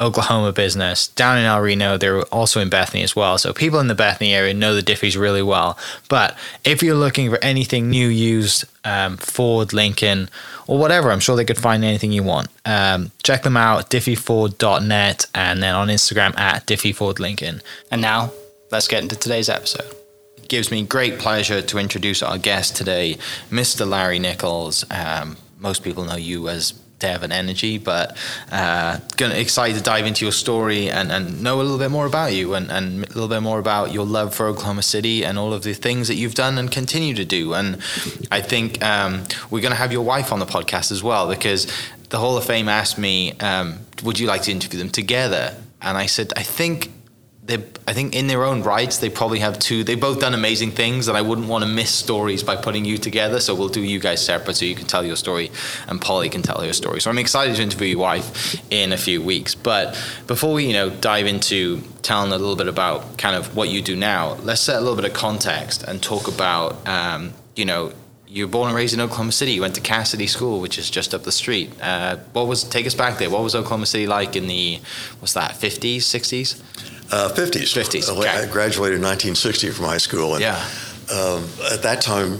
Oklahoma business down in El Reno. They're also in Bethany as well. So people in the Bethany area know the Diffees really well. But if you're looking for anything new, used, um, Ford, Lincoln, or whatever, I'm sure they could find anything you want. Um, check them out, diffeeford.net, and then on Instagram at diffeefordlincoln. And now, let's get into today's episode. Gives me great pleasure to introduce our guest today, Mr. Larry Nichols. Um, most people know you as Devon Energy, but uh, excited to dive into your story and, and know a little bit more about you and, and a little bit more about your love for Oklahoma City and all of the things that you've done and continue to do. And I think um, we're gonna have your wife on the podcast as well because the Hall of Fame asked me, um, "Would you like to interview them together?" And I said, "I think." They I think in their own rights they probably have two they've both done amazing things and I wouldn't want to miss stories by putting you together so we'll do you guys separate so you can tell your story and Polly can tell her story. So I'm excited to interview your wife in a few weeks. But before we you know dive into telling a little bit about kind of what you do now let's set a little bit of context and talk about um, you know you were born and raised in Oklahoma City. You went to Casady School, which is just up the street. Uh, what was take us back there? What was Oklahoma City like in the what's that? Fifties, sixties? Uh, 50s. 50s. Uh. I graduated in 1960 from high school. And, Yeah. um, at that time,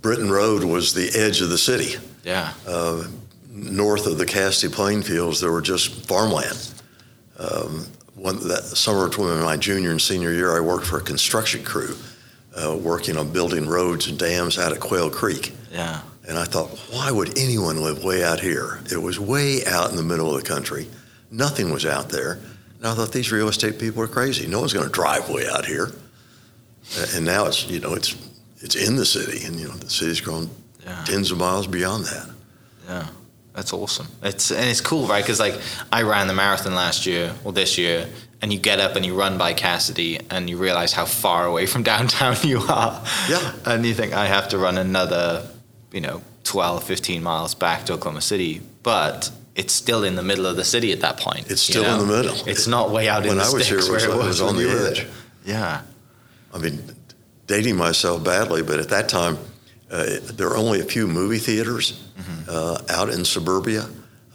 Britton Road was the edge of the city. Yeah. Uh, north of the Casady Plain Fields, there were just farmland. Um, one, that summer between my junior and senior year, I worked for a construction crew uh, working on building roads and dams out at Quail Creek. Yeah. And I thought, why would anyone live way out here? It was way out in the middle of the country. Nothing was out there. And I thought these real estate people are crazy. No one's going to drive way out here. And now it's you know it's it's in the city, and you know the city's grown Yeah. tens of miles beyond that. Yeah. That's awesome. It's and it's cool, right? Because like I ran the marathon last year or this year, and you get up and you run by Casady, and you realize how far away from downtown you are. Yeah. And you think I have to run another, you know, 12, 15 miles back to Oklahoma City, but it's still in the middle of the city at that point. It's still in the middle. It's not way out in When the I was sticks here, it was, where it was, on the edge. there. Yeah. I mean, dating myself badly, but at that time, uh, there were only a few movie theaters Mm-hmm. uh, out in suburbia.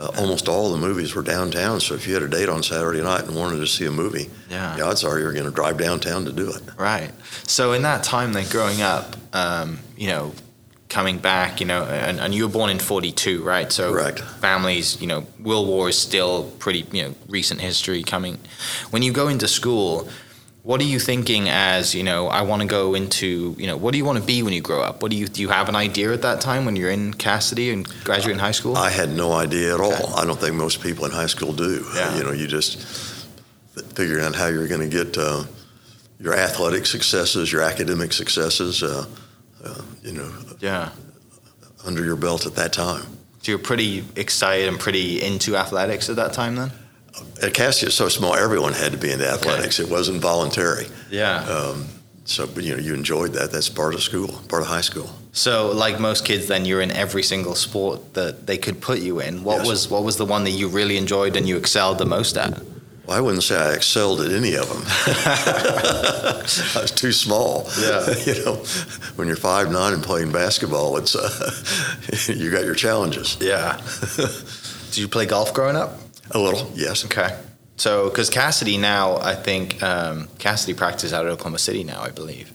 Uh, almost all the movies were downtown. So if you had a date on Saturday night and wanted to see a movie, Yeah. the odds are you're going to drive downtown to do it. Right. So in that time, then growing up, um, you know, coming back, you know, and, and you were born in '42, right? So Correct. families, you know, World War is still pretty, you know, recent history coming. When you go into school, what are you thinking as, you know, I want to go into, you know, what do you want to be when you grow up? What do you do? You have an idea at that time when you're in Casady and graduating high school? I had no idea at all. Okay. I don't think most people in high school do. Yeah. You know, you just figuring out how you're going to get uh, your athletic successes, your academic successes, uh, uh, you know, yeah. under your belt at that time. So you're pretty excited and pretty into athletics at that time, then? At Casady, it's so small, everyone had to be into athletics. It wasn't voluntary. Yeah. Um, so, but, you know, you enjoyed that. That's part of school, part of high school. So, like most kids, then you're in every single sport that they could put you in. What Yes. was what was the one that you really enjoyed and you excelled the most at? Well, I wouldn't say I excelled at any of them. I was too small. Yeah. you know, when you're five nine and playing basketball, it's uh, you got your challenges. Yeah. Did you play golf growing up? A little, yes. Okay. So, because Casady now, I think um, Casady practices out of Oklahoma City now, I believe.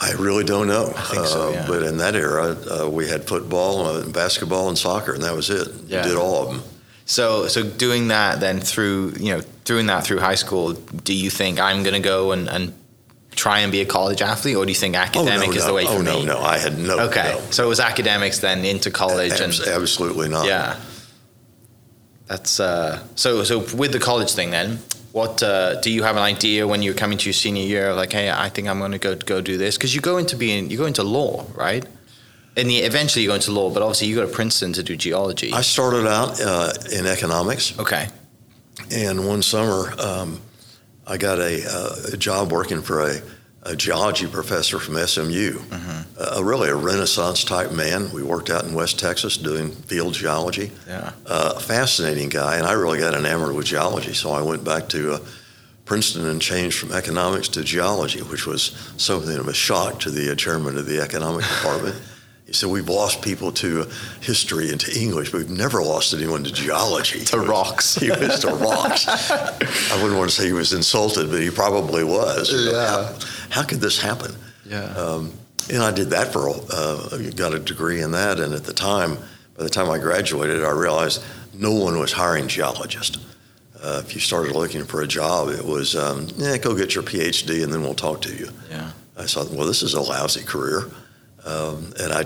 I really don't know. I think so, Uh. But in that era, uh, we had football, uh, basketball, and soccer, and that was it. Yeah. You did all of them. So, so doing that then through, you know, doing that through high school, do you think I'm going to go and, and try and be a college athlete, or do you think academic oh, no, is no. the way for oh, me? no, no. I had no. Okay, no. so it was academics then into college, Abs- and absolutely not. yeah, that's uh, so. So with the college thing, then, what uh, do you have an idea when you're coming to your senior year of like, hey, I think I'm going to go go do this because you go into being you go into law, right? And the, eventually you go into law, but obviously you go to Princeton to do geology. I started out uh, in economics, okay, and one summer um, I got a, uh, a job working for a, a geology professor from SMU, Mm-hmm. a really a Renaissance type man. We worked out in West Texas doing field geology. yeah, uh, fascinating guy, and I really got enamored with geology. So I went back to uh, Princeton and changed from economics to geology, which was something of a shock to the uh, chairman of the economic department. He said, "We've lost people to uh, history and to English, but we've never lost anyone to geology." To rocks. He was to rocks. I wouldn't want to say he was insulted, but he probably was. Yeah. How, could this happen? yeah, Um, and I did that for, a uh, got a degree in that. And at the time, by the time I graduated, I realized no one was hiring geologists. Uh, if you started looking for a job, it was, um, yeah, go get your PhD and then we'll talk to you. yeah. I thought, well, this is a lousy career. Um, and I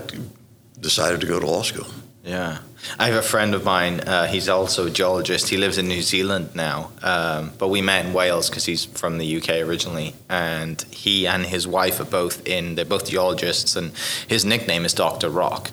decided to go to law school. Yeah. I have a friend of mine. Uh, he's also a geologist. He lives in New Zealand now, um, but we met in Wales because he's from the UK originally. And he and his wife are both in. They're both geologists, and his nickname is Doctor Rock.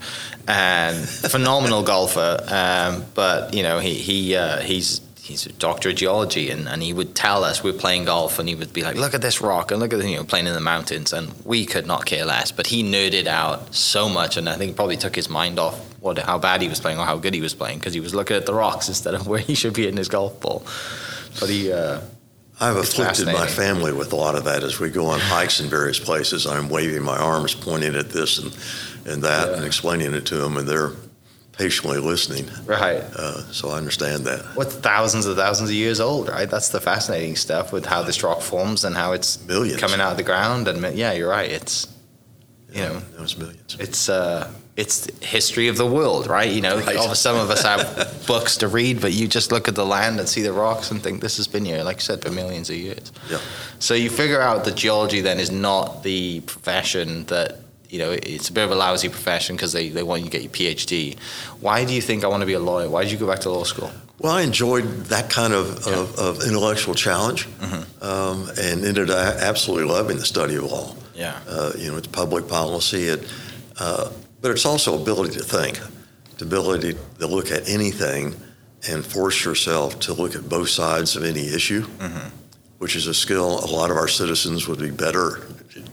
And phenomenal golfer, um, but you know he he uh, he's he's a doctor of geology, and, and he would tell us we're playing golf, and he would be like, "Look at this rock, and look at the, you know playing in the mountains," and we could not care less. But he nerded out so much, and I think probably took his mind off what how bad he was playing or how good he was playing because he was looking at the rocks instead of where he should be in his golf ball. But he, uh, I've afflicted my family with a lot of that as we go on hikes in various places. I'm waving my arms, pointing at this and, and that, Yeah. and explaining it to them, and they're patiently listening. right, Uh, so I understand that. what's thousands and thousands of years old, right? That's the fascinating stuff with how this rock forms and how it's Millions. coming out of the ground. And yeah, you're right. It's you know It was millions. it's uh it's history of the world, right? You know, Right. all- some of us have books to read, but you just look at the land and see the rocks and think this has been here, like you said, for millions of years. Yeah. So you figure out that geology then is not the profession that you know it's a bit of a lousy profession because they, they want you to get your PhD. Why do you think I want to be a lawyer? Why did you go back to law school? Well, I enjoyed that kind of, of, of intellectual challenge Mm-hmm. um, and ended up absolutely loving the study of law. Yeah. Uh, you know, it's public policy, it, uh, but it's also ability to think, the ability to look at anything and force yourself to look at both sides of any issue, Mm-hmm. which is a skill a lot of our citizens would be better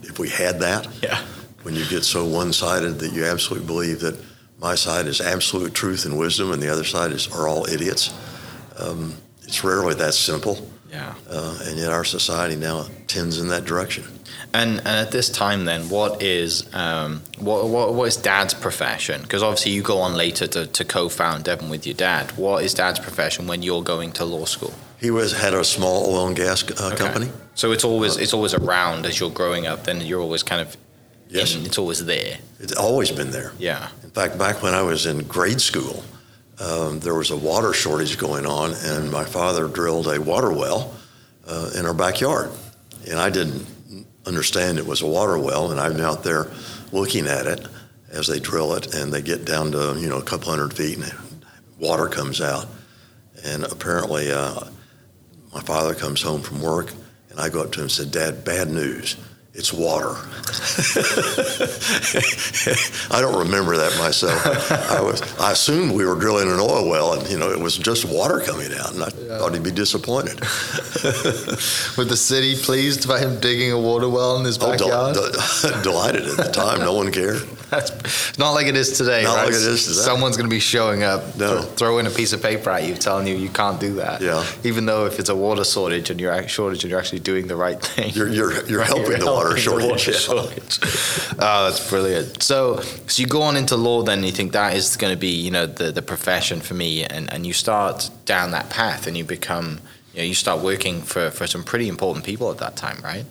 if we had that. Yeah. When you get so one-sided that you absolutely believe that my side is absolute truth and wisdom and the other side is are all idiots. Um, it's rarely that simple, Yeah. uh, and yet our society now tends in that direction. And, and at this time, then, what is um, what, what what is Dad's profession? Because obviously, you go on later to, to co-found Devon with your dad. What is Dad's profession when you're going to law school? He was had a small oil and gas uh, Okay. company. So it's always it's always around as you're growing up. Then you're always kind of Yes, in- it's always there. it's always been there. Yeah. In fact, back when I was in grade school, um, there was a water shortage going on, and my father drilled a water well uh, in our backyard. And I didn't understand it was a water well, and I'm out there looking at it as they drill it, and they get down to you know a couple hundred feet, and water comes out. And apparently, uh, my father comes home from work, and I go up to him and said, "Dad, bad news." It's water. I don't remember that myself. I was I assumed we were drilling an oil well, and you know it was just water coming out, and I thought he'd be disappointed. Was the city pleased by him digging a water well in his Oh, del- de- delighted at the time. No one cared. It's not like it is today. Not right? like it is today. Someone's going to be showing up, No. th- throwing a piece of paper at you, telling you you can't do that. Yeah. Even though if it's a water shortage and you're shortage and you're actually doing the right thing. You're, you're, you're helping the water shortage. yeah. shortage. oh, that's brilliant. So, so you go on into law, then and you think that is going to be, you know, the, the profession for me, and, and you start down that path, and you become, you know, you start working for, for some pretty important people at that time, right?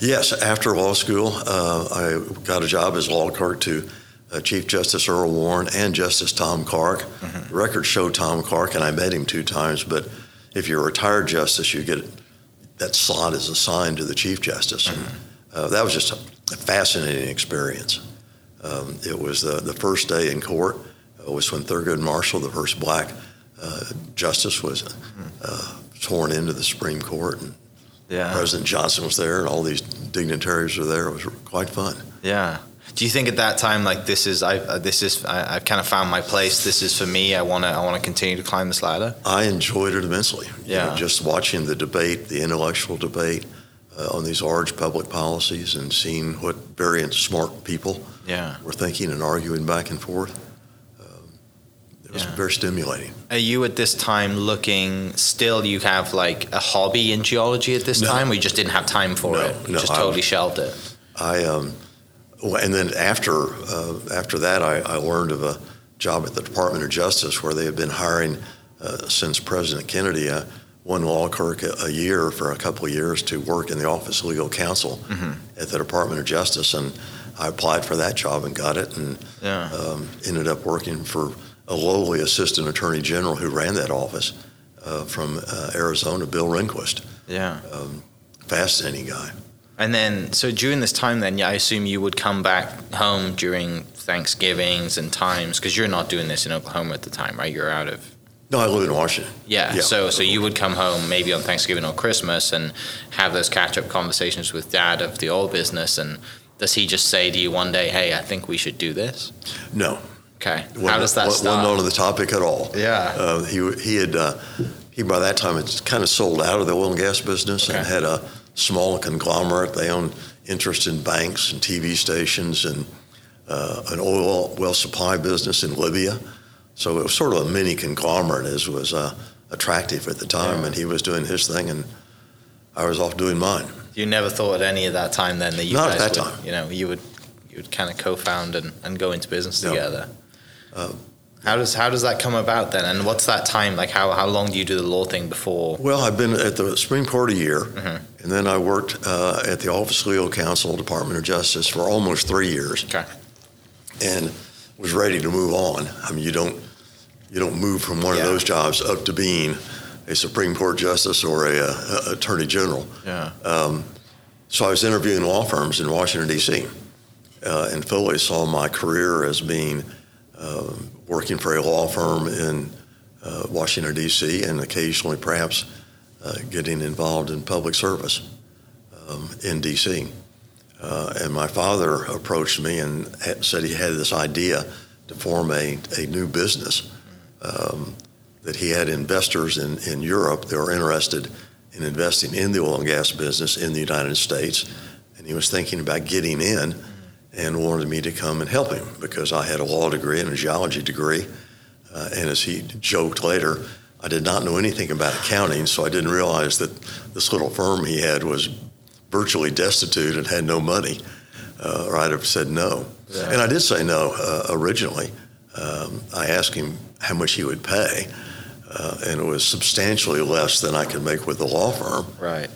Yes, after law school, uh, I got a job as law clerk to uh, Chief Justice Earl Warren and Justice Tom Clark. The records show Tom Clark, and I met him two times. But if you're a retired justice, you get that slot is assigned to the Chief Justice. And, uh, that was just a, fascinating experience. Um, it was the, the first day in court. It was when Thurgood Marshall, the first black uh, justice, was uh, sworn into the Supreme Court, and Yeah. President Johnson was there, and all these dignitaries were there. It was quite fun. Yeah. Do you think at that time, like this is, I, uh, this is, I, I've kind of found my place. This is for me. I want to, I want to continue to climb this ladder. I enjoyed it immensely. You know, Yeah. just watching the debate, the intellectual debate uh, on these large public policies, and seeing what very smart people Yeah. were thinking and arguing back and forth. It Yeah. very stimulating. Are you at this time looking? Still, you have like a hobby in geology at this No. time. We just didn't have time for No, it. You no, just I- totally shelved it. I um, well, and then after uh, after that, I, I learned of a job at the Department of Justice where they had been hiring uh, since President Kennedy uh, one law clerk a, year for a couple of years to work in the Office of Legal Counsel at the Department of Justice, and I applied for that job and got it, and Yeah. um, ended up working for a lowly assistant attorney general who ran that office uh, from uh, Arizona, Bill Rehnquist. Yeah. Fascinating guy. And then, so during this time, then yeah, I assume you would come back home during Thanksgivings and times because you're not doing this in Oklahoma at the time, right? You're out of. No, I live in Washington. Yeah. Yeah. So, so you would come home maybe on Thanksgiving or Christmas and have those catch-up conversations with Dad of the old business, and does he just say to you one day, "Hey, I think we should do this"? No, Okay. How does that wa- start? Wasn't on the topic at all. Yeah. Uh, he he had uh, he by that time had kind of sold out of the oil and gas business and had a small conglomerate. They owned interest in banks and TV stations and uh, an oil well supply business in Libya. So it was sort of a mini conglomerate, as was uh, attractive at the time. Yeah. And he was doing his thing, and I was off doing mine. You never thought at any of that time then that you Not at guys that would, time. you know, you would you would kind of co-found and, and go into business No. together. Uh, how does how does that come about then? And what's that time like? How how long do you do the law thing before? Well, I've been at the Supreme Court a year, Mhm. and then I worked uh, at the Office of Legal Counsel, Department of Justice, for almost three years. Okay. and was ready to move on. I mean, you don't you don't move from one Yeah. of those jobs up to being a Supreme Court justice or a, uh attorney general. Yeah. Um, so I was interviewing law firms in Washington D.C. Uh, and fully saw my career as being uh, working for a law firm in uh, Washington D.C. and occasionally perhaps uh, getting involved in public service um, in D.C. Uh, and my father approached me and said he had this idea to form a, a new business. Um, that he had investors in, in Europe that were interested in investing in the oil and gas business in the United States. And he was thinking about getting in and wanted me to come and help him because I had a law degree and a geology degree. Uh, and as he joked later, I did not know anything about accounting, so I didn't realize that this little firm he had was virtually destitute and had no money, uh, or I'd have said no. Yeah. And I did say no uh, originally. Um, I asked him how much he would pay, uh, and it was substantially less than I could make with the law firm. Right.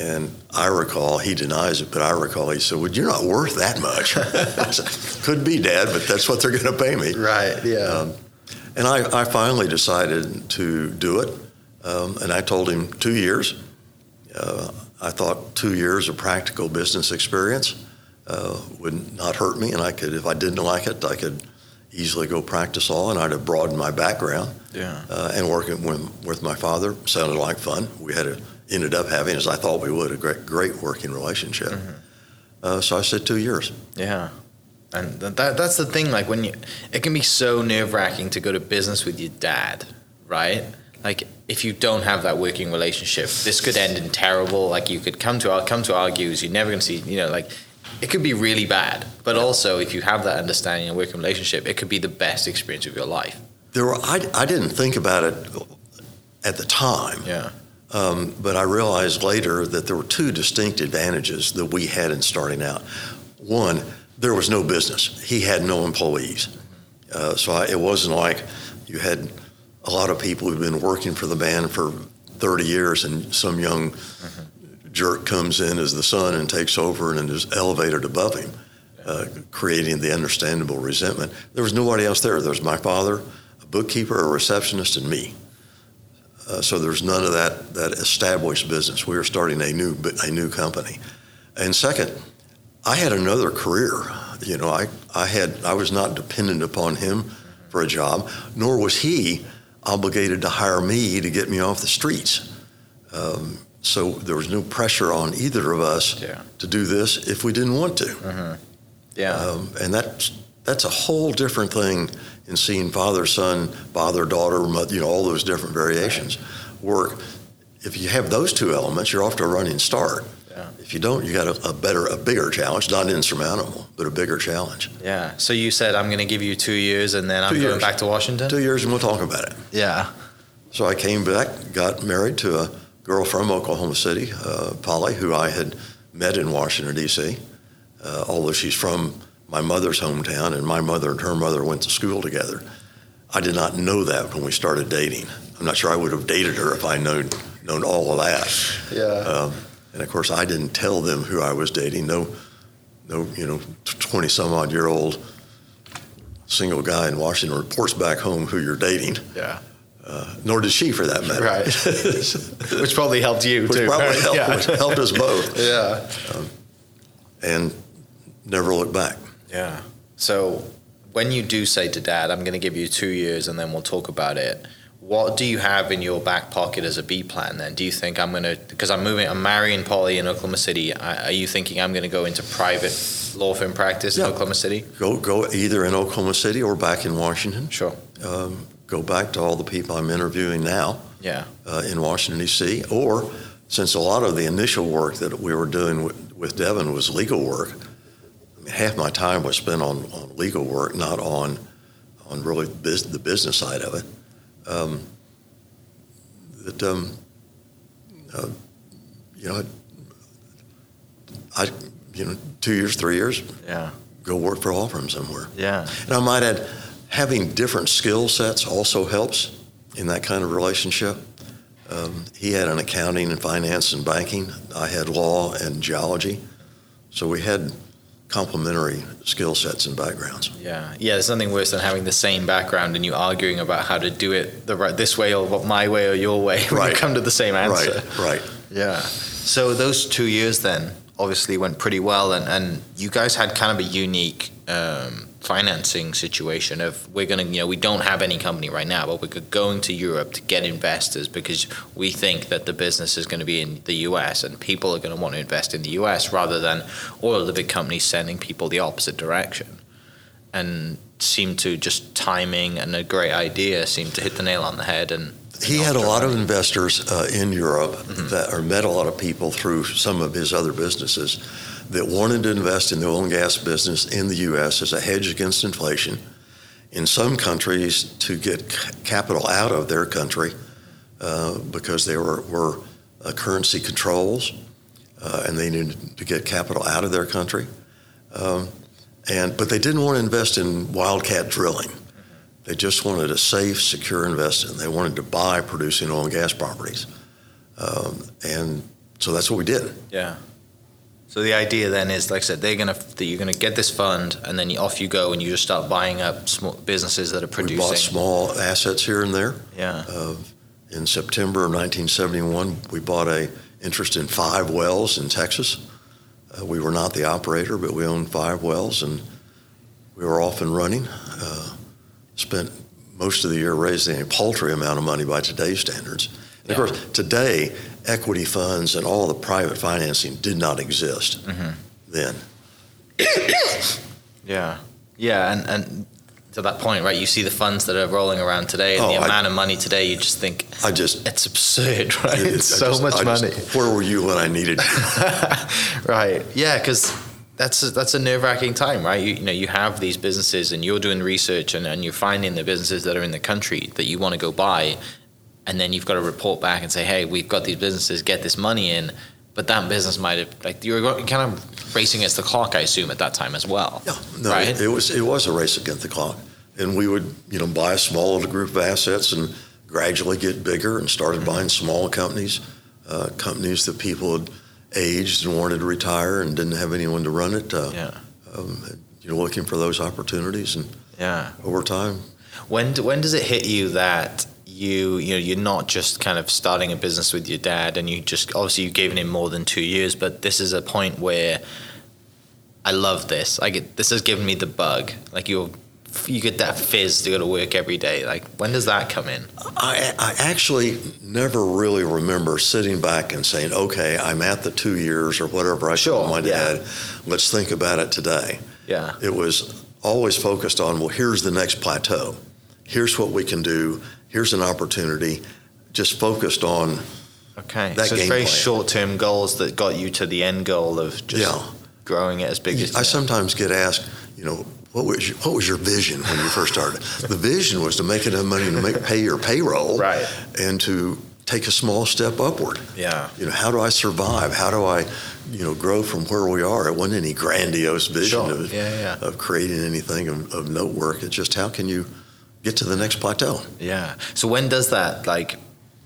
And I recall, he denies it, but I recall he said, Well, you're not worth that much. I said, Could be, Dad, but that's what they're going to pay me. Right. Yeah. Um, and I, I finally decided to do it. Um, and I told him two years. Uh, I thought two years of practical business experience uh, would not hurt me. And I could, if I didn't like it, I could easily go practice law and I'd have broadened my background. yeah. Uh, and working with, with my father sounded like fun. We had a, ended up having, as I thought we would, a great, great working relationship. Uh, so I said two years. Yeah. And that that's the thing. Like when you, it can be so nerve wracking to go to business with your dad, right? Like if you don't have that working relationship, this could end in terrible. Like you could come to come to argues. You're never going to see. You know, like it could be really bad, but also if you have that understanding and working relationship, it could be the best experience of your life. There were, I, I didn't think about it at the time, Yeah. Um, but I realized later that there were two distinct advantages that we had in starting out. One, there was no business. He had no employees. Uh, so I, it wasn't like you had a lot of people who've been working for the band for 30 years and some young jerk comes in as the son and takes over and is elevated above him, uh, creating the understandable resentment. There was nobody else there. There was my father, a bookkeeper, a receptionist, and me. Uh, so there's none of that that established business. We were starting a new a new company, and second, I had another career. You know, I I had I was not dependent upon him for a job, nor was he obligated to hire me to get me off the streets. Um, so there was no pressure on either of us Yeah. to do this if we didn't want to. Yeah. Um, and that's that's a whole different thing in seeing father, son, father, daughter, mother, you know, all those different variations work. If you have those two elements, you're off to a running start. Yeah. If you don't, you got a, a better, a bigger challenge, not insurmountable, but a bigger challenge. yeah. So you said I'm going to give you two years, and then I'm Two going years. back to Washington. Two years and we'll talk about it. Yeah. So I came back, got married to a girl from Oklahoma City, uh, Polly, who I had met in Washington, D.C., uh, although she's from my mother's hometown, and my mother and her mother went to school together. I did not know that when we started dating. I'm not sure I would have dated her if I known known all of that. Yeah. Um, and of course, I didn't tell them who I was dating. No, no, you know, twenty some odd year old single guy in Washington reports back home who you're dating. yeah. Uh, nor did she, for that matter. Right. Which probably helped you Which too. probably right? helped, Yeah. helped us both, yeah. and never looked back. Yeah. So when you do say to dad, I'm going to give you two years and then we'll talk about it, what do you have in your back pocket as a B plan then? Do you think I'm going to, because I'm moving, I'm marrying Polly in Oklahoma City. I- Are you thinking I'm going to go into private law firm practice Yeah. in Oklahoma City? Go, go either in Oklahoma City or back in Washington. Sure. Um, go back to all the people I'm interviewing now Yeah. uh, in Washington D.C. Or since a lot of the initial work that we were doing with, with Devon was legal work, half my time was spent on, on legal work, not on on really bus- the business side of it. Um, that um, uh, you know, I you know two years, three years, Yeah. go work for a law firm somewhere. Yeah. And I might add, having different skill sets also helps in that kind of relationship. Um, he had an accounting and finance and banking. I had law and geology. So we had complementary skill sets and backgrounds. Yeah, yeah. There's nothing worse than having the same background and you arguing about how to do it the right this way or what my way or your way when Right. you come to the same answer. Right, right. Yeah. So those two years then obviously went pretty well, and, and you guys had kind of a unique um, financing situation of we're gonna, you know, we don't have any company right now, but we're going to Europe to get investors because we think that the business is going to be in the U.S. and people are going to want to invest in the U.S. rather than all of the big companies sending people the opposite direction. And seemed to just timing and a great idea seemed to hit the nail on the head and He had a lot of investors uh, in Europe that, or met a lot of people through some of his other businesses that wanted to invest in the oil and gas business in the U.S. as a hedge against inflation. In some countries, to get capital out of their country uh, because they were, were uh, currency controls uh, and they needed to get capital out of their country. Um, and but they didn't want to invest in wildcat drilling. They just wanted a safe, secure investment. They wanted to buy producing oil and gas properties. Um, and so that's what we did. Yeah. So the idea then is, like I said, they're gonna that you're gonna get this fund, and then you, off you go, and you just start buying up small businesses that are producing. We bought small assets here and there. Yeah. Uh, in September of 1971, we bought a interest in five wells in Texas. Uh, we were not the operator, but we owned five wells, and we were off and running. Uh, spent most of the year raising a paltry amount of money by today's standards. And of course, today, equity funds and all the private financing did not exist Mhm. then. Yeah. Yeah, and and to that point, right? You see the funds that are rolling around today, and Oh, the I- amount of money today. You just think I just it's absurd, right? I It's so just- much I just- money. where were you when I needed you? right. Yeah, because that's a, that's a nerve wracking time, right? You, you know, you have these businesses, and you're doing research, and, and you're finding the businesses that are in the country that you want to go buy, and then you've got to report back and say, hey, we've got these businesses, get this money in. But that business might have like you were kind of racing against the clock, I assume, at that time as well. Yeah, no, right? it, it was it was a race against the clock, and we would you know buy a small little group of assets and gradually get bigger, and started Mm-hmm. buying small companies, uh, companies that people had aged and wanted to retire and didn't have anyone to run it. Uh, yeah, um, you know, looking for those opportunities, and yeah. over time, When when does it hit you that you you know you're not just kind of starting a business with your dad and you just obviously you've given him more than two years, but this is a point where I love this. I get this has given me the bug. Like you you get that fizz to go to work every day. Like when does that come in? I, I actually never really remember sitting back and saying, "Okay, I'm at the two years or whatever I Sure, told my yeah. dad. Let's think about it today." Yeah. It was always focused on, well, here's the next plateau. Here's what we can do. Here's an opportunity. Just focused on, Okay. That so it's very plan. short term goals that got you to the end goal of just Yeah. growing it as big as I sometimes get asked, you know, what was your, what was your vision when you first started? the vision was to make enough money to make, pay your payroll Right. and to take a small step upward. Yeah. You know, how do I survive? How do I, you know, grow from where we are? It wasn't any grandiose vision Sure. of, Yeah, yeah. of creating anything of, of note work. It's just how can you get to the next plateau? Yeah. So when does that like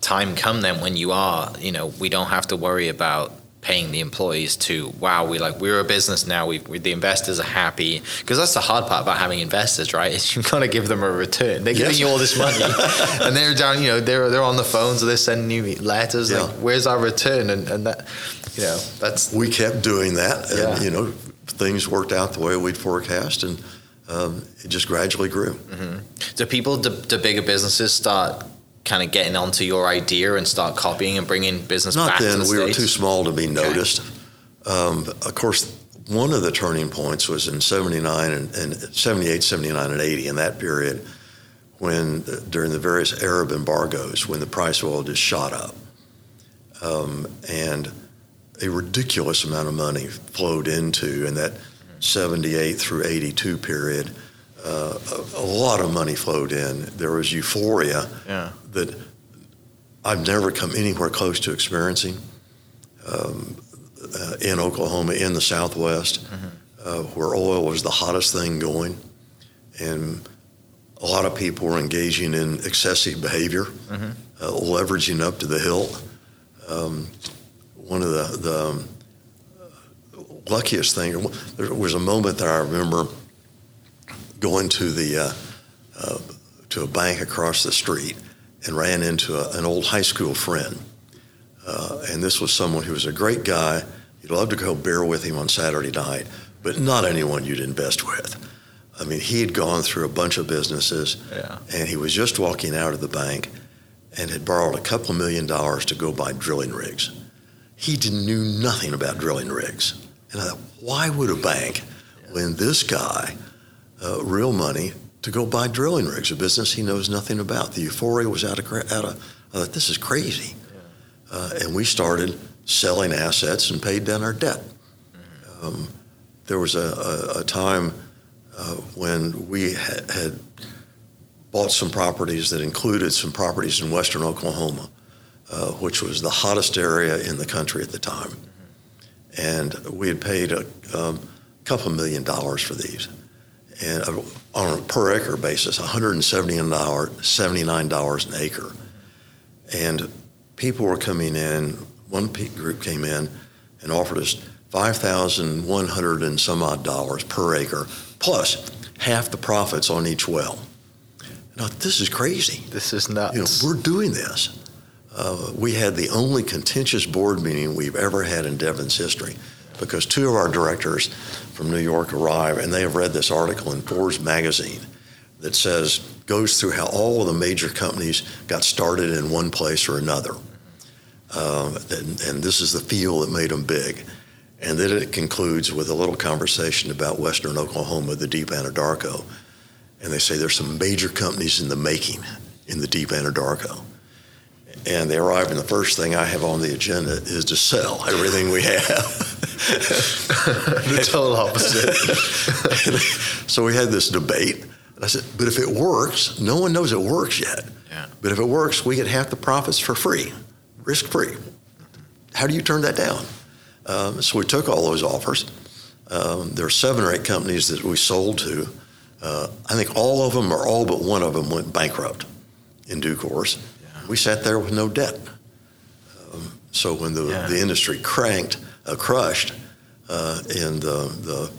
time come then when you are, you know, we don't have to worry about paying the employees to wow we like we're a business now we, we the investors are happy because that's the hard part about having investors right is you've got to give them a return they're giving Yes. you all this money and they're down you know they're they're on the phones or they're sending you letters like Yeah. where's our return and, and that you know that's We kept doing that, and Yeah. you know, things worked out the way we'd forecast, and um, it just gradually grew. do people do, do bigger businesses start kind of getting onto your idea and start copying and bringing business Not back then. the We were too small to be noticed. Um, of course, one of the turning points was in 79 and, and 78, 79, and 80, in that period, when uh, during the various Arab embargoes, when the price of oil just shot up. Um, and a ridiculous amount of money flowed into and that 78 through 82 period. Uh, a, a lot of money flowed in. There was euphoria yeah that I've never come anywhere close to experiencing um, uh, in Oklahoma, in the Southwest, uh, where oil was the hottest thing going, and a lot of people were engaging in excessive behavior, uh, leveraging up to the hilt. Um, one of the, the um, luckiest thing, there was a moment that I remember going to the uh, uh, to a bank across the street and ran into a, an old high school friend. Uh, and this was someone who was a great guy. You'd love to go beer with him on Saturday night, but not anyone you'd invest with. I mean, he had gone through a bunch of businesses, Yeah. and he was just walking out of the bank and had borrowed a couple of million dollars to go buy drilling rigs. He knew nothing about drilling rigs. And I thought, why would a bank lend this guy uh, real money to go buy drilling rigs, a business he knows nothing about? The euphoria was out of, out of I thought, this is crazy. Uh, and we started selling assets and paid down our debt. Um, there was a, a, a time uh, when we had, had bought some properties that included some properties in western Oklahoma, uh, which was the hottest area in the country at the time. And we had paid a um, couple million dollars for these. And uh, on a per acre basis, $179 $79 an acre. And people were coming in, one group came in and offered us 5100 and some odd dollars per acre, plus half the profits on each well. Now, this is crazy. this is You know, nuts we're doing this. Uh, we had the only contentious board meeting we've ever had in Devon's history because two of our directors from New York arrive and they have read this article in Forbes magazine that says, goes through how all of the major companies got started in one place or another. Um, and, and this is the field that made them big. And then it concludes with a little conversation about Western Oklahoma, the deep Anadarko. And they say there's some major companies in the making in the deep Anadarko. And they arrive, and the first thing I have on the agenda is to sell everything we have. the total opposite. so we had this debate. And I said, but if it works, no one knows it works yet. Yeah. But if it works, we get half the profits for free, risk free. How do you turn that down? Um, so we took all those offers. Um, there are seven or eight companies that we sold to. Uh, I think all of them, or all but one of them, went bankrupt in due course. We sat there with no debt. Um, so when the, Yeah. the industry cranked, uh, crushed uh, in the, the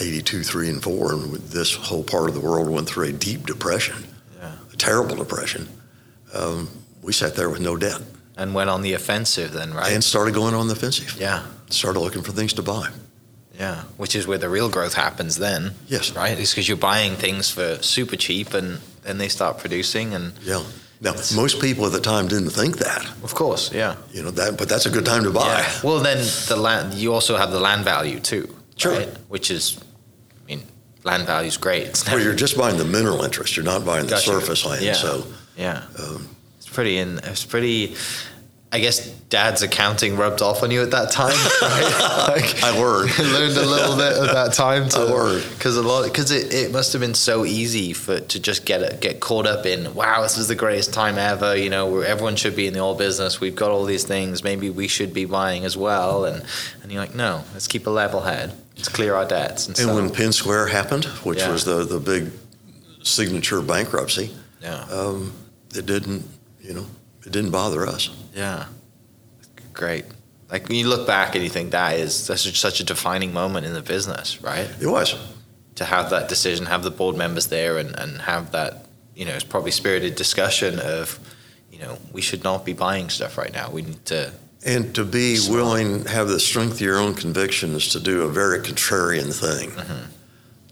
82, 3, and 4, and this whole part of the world went through a deep depression, Yeah. a terrible depression, um, we sat there with no debt And went on the offensive then, right? and started going on the offensive. yeah. Started looking for things to buy. Yeah. Which is where the real growth happens then. Yes. Right? It's because you're buying things for super cheap and then they start producing and Yeah. Now, most people at the time didn't think that, of course, yeah. you know, that, but that's a good time to buy. Yeah. Well, then the land. You also have the land value too, Sure. right? Which is, I mean, land value is great. It's Well, you're just buying the mineral interest. You're not buying the Gotcha. surface land. Yeah. So, yeah, um, it's pretty. In it's pretty. I guess Dad's accounting rubbed off on you at that time. Right? Like, I learned. learned a little bit at that time to I learned. because a lot because it, it must have been so easy for to just get it, get caught up in wow this is the greatest time ever you know where everyone should be in the oil business we've got all these things maybe we should be buying as well and and you're like no let's keep a level head let's clear our debts and, and so when Penn Square happened, which Yeah. was the, the big signature bankruptcy, yeah um, it didn't, you know, it didn't bother us. yeah great like when you look back and you think that is such a, such a defining moment in the business right It was. to have that decision, have the board members there, and, and have that, you know, it's probably spirited discussion of, you know, we should not be buying stuff right now. We need to, And to be So- willing, have the strength of your own convictions to do a very contrarian thing, Mhm.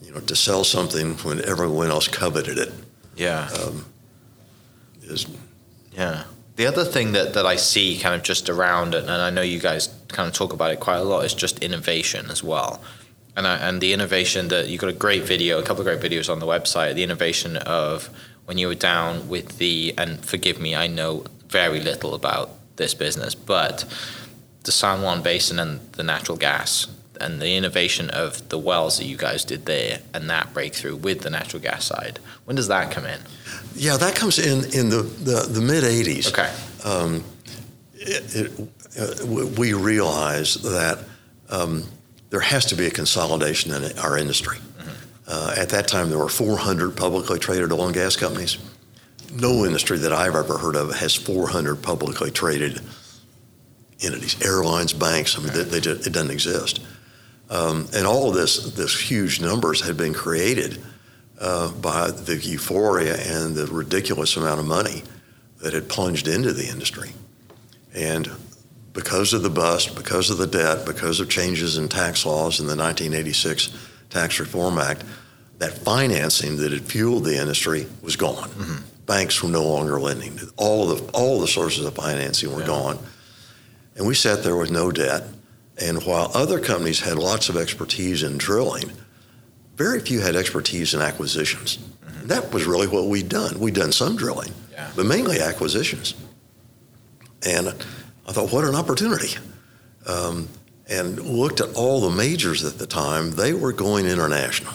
you know, to sell something when everyone else coveted it yeah, um, is yeah. The other thing that, that I see kind of just around, and, and I know you guys kind of talk about it quite a lot, is just innovation as well. And, I, and the innovation that you got a great video, a couple of great videos on the website. The innovation of when you were down with the, and forgive me, I know very little about this business, but the San Juan Basin and the natural gas and the innovation of the wells that you guys did there and that breakthrough with the natural gas side. When does that come in? yeah, that comes in in the, the, the mid 80s. Okay. um, it, it, uh, we realize that um, there has to be a consolidation in our industry. Uh, at that time, there were 400 publicly traded oil and gas companies. No industry that I've ever heard of has 400 publicly traded entities, airlines, banks. I mean, they, they just, it doesn't exist. Um, and all of this, this huge numbers had been created uh, by the euphoria and the ridiculous amount of money that had plunged into the industry. And because of the bust, because of the debt, because of changes in tax laws in the 1986 Tax Reform Act, that financing that had fueled the industry was gone. Banks were no longer lending. All of the, all the sources of financing were Yeah. gone. And we sat there with no debt. And while other companies had lots of expertise in drilling, very few had expertise in acquisitions. That was really what we'd done. We'd done some drilling, Yeah. but mainly acquisitions. And I thought, what an opportunity. Um, and looked at all the majors at the time, they were going international.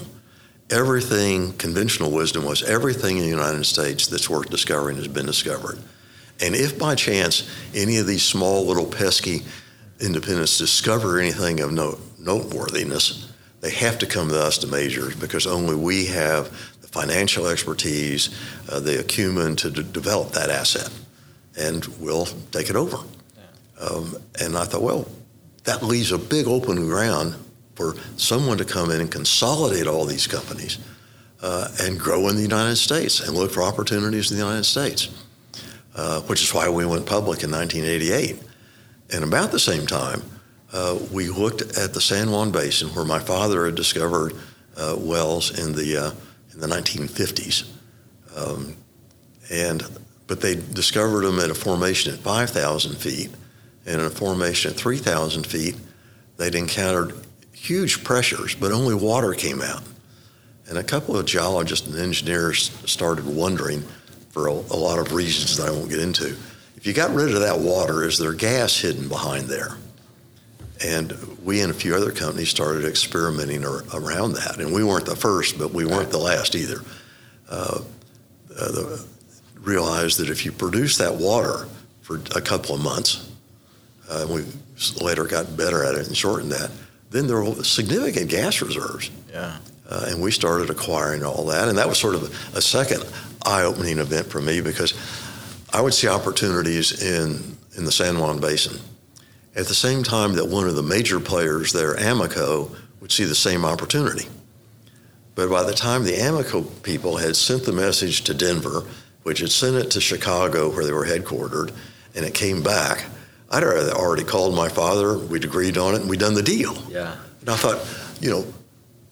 Everything, conventional wisdom was everything in the United States that's worth discovering has been discovered. And if by chance any of these small little pesky independents discover anything of note, noteworthiness, they have to come to us to majors because only we have the financial expertise, uh, the acumen to d- develop that asset, and we'll take it over. Um, and I thought, well, that leaves a big open ground for someone to come in and consolidate all these companies uh, and grow in the United States and look for opportunities in the United States, uh, which is why we went public in 1988. And about the same time, uh, we looked at the San Juan Basin, where my father had discovered uh, wells in the uh, in the 1950s, um, and but they discovered them at a formation at 5,000 feet, and in a formation at 3,000 feet, they'd encountered huge pressures, but only water came out. And a couple of geologists and engineers started wondering, for a, a lot of reasons that I won't get into, if you got rid of that water, is there gas hidden behind there? And we and a few other companies started experimenting ar- around that. And we weren't the first, but we weren't the last either. Uh, uh, the, realized that if you produce that water for a couple of months, uh, we later got better at it and shortened that, then there were significant gas reserves. Yeah. Uh, and we started acquiring all that. And that was sort of a, a second eye opening event for me because I would see opportunities in, in the San Juan Basin at the same time that one of the major players there, Amoco, would see the same opportunity. But by the time the Amoco people had sent the message to Denver, which had sent it to Chicago where they were headquartered, and it came back, I'd already called my father, we'd agreed on it, and we'd done the deal. Yeah. And I thought, you know,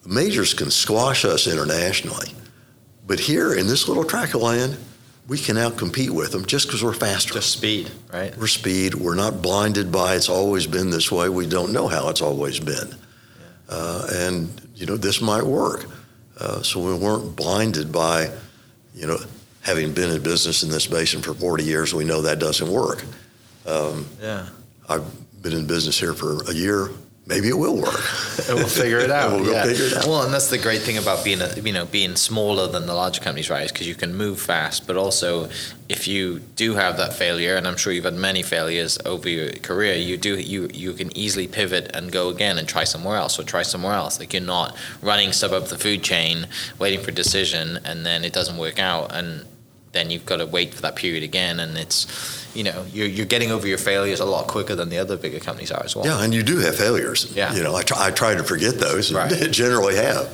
the majors can squash us internationally, but here in this little tract of land, we can outcompete with them just because we're faster. Just speed, right? We're speed. We're not blinded by it's always been this way. We don't know how it's always been. Uh, and, you know, this might work. Uh, so we weren't blinded by, you know, having been in business in this basin for 40 years, we know that doesn't work. Um, yeah. I've been in business here for a year, maybe it will work. we'll figure it out. we'll yeah. figure it out. Well, and that's the great thing about being a, you know being smaller than the larger companies, right? Is because you can move fast, but also if you do have that failure, and I'm sure you've had many failures over your career, you do you you can easily pivot and go again and try somewhere else or try somewhere else. Like you're not running sub up the food chain, waiting for a decision, and then it doesn't work out, and then you've got to wait for that period again, and it's you know you're, you're getting over your failures a lot quicker than the other bigger companies are as well. Yeah, and you do have failures. Yeah. You know, I try, I try to forget those. Right. Generally have.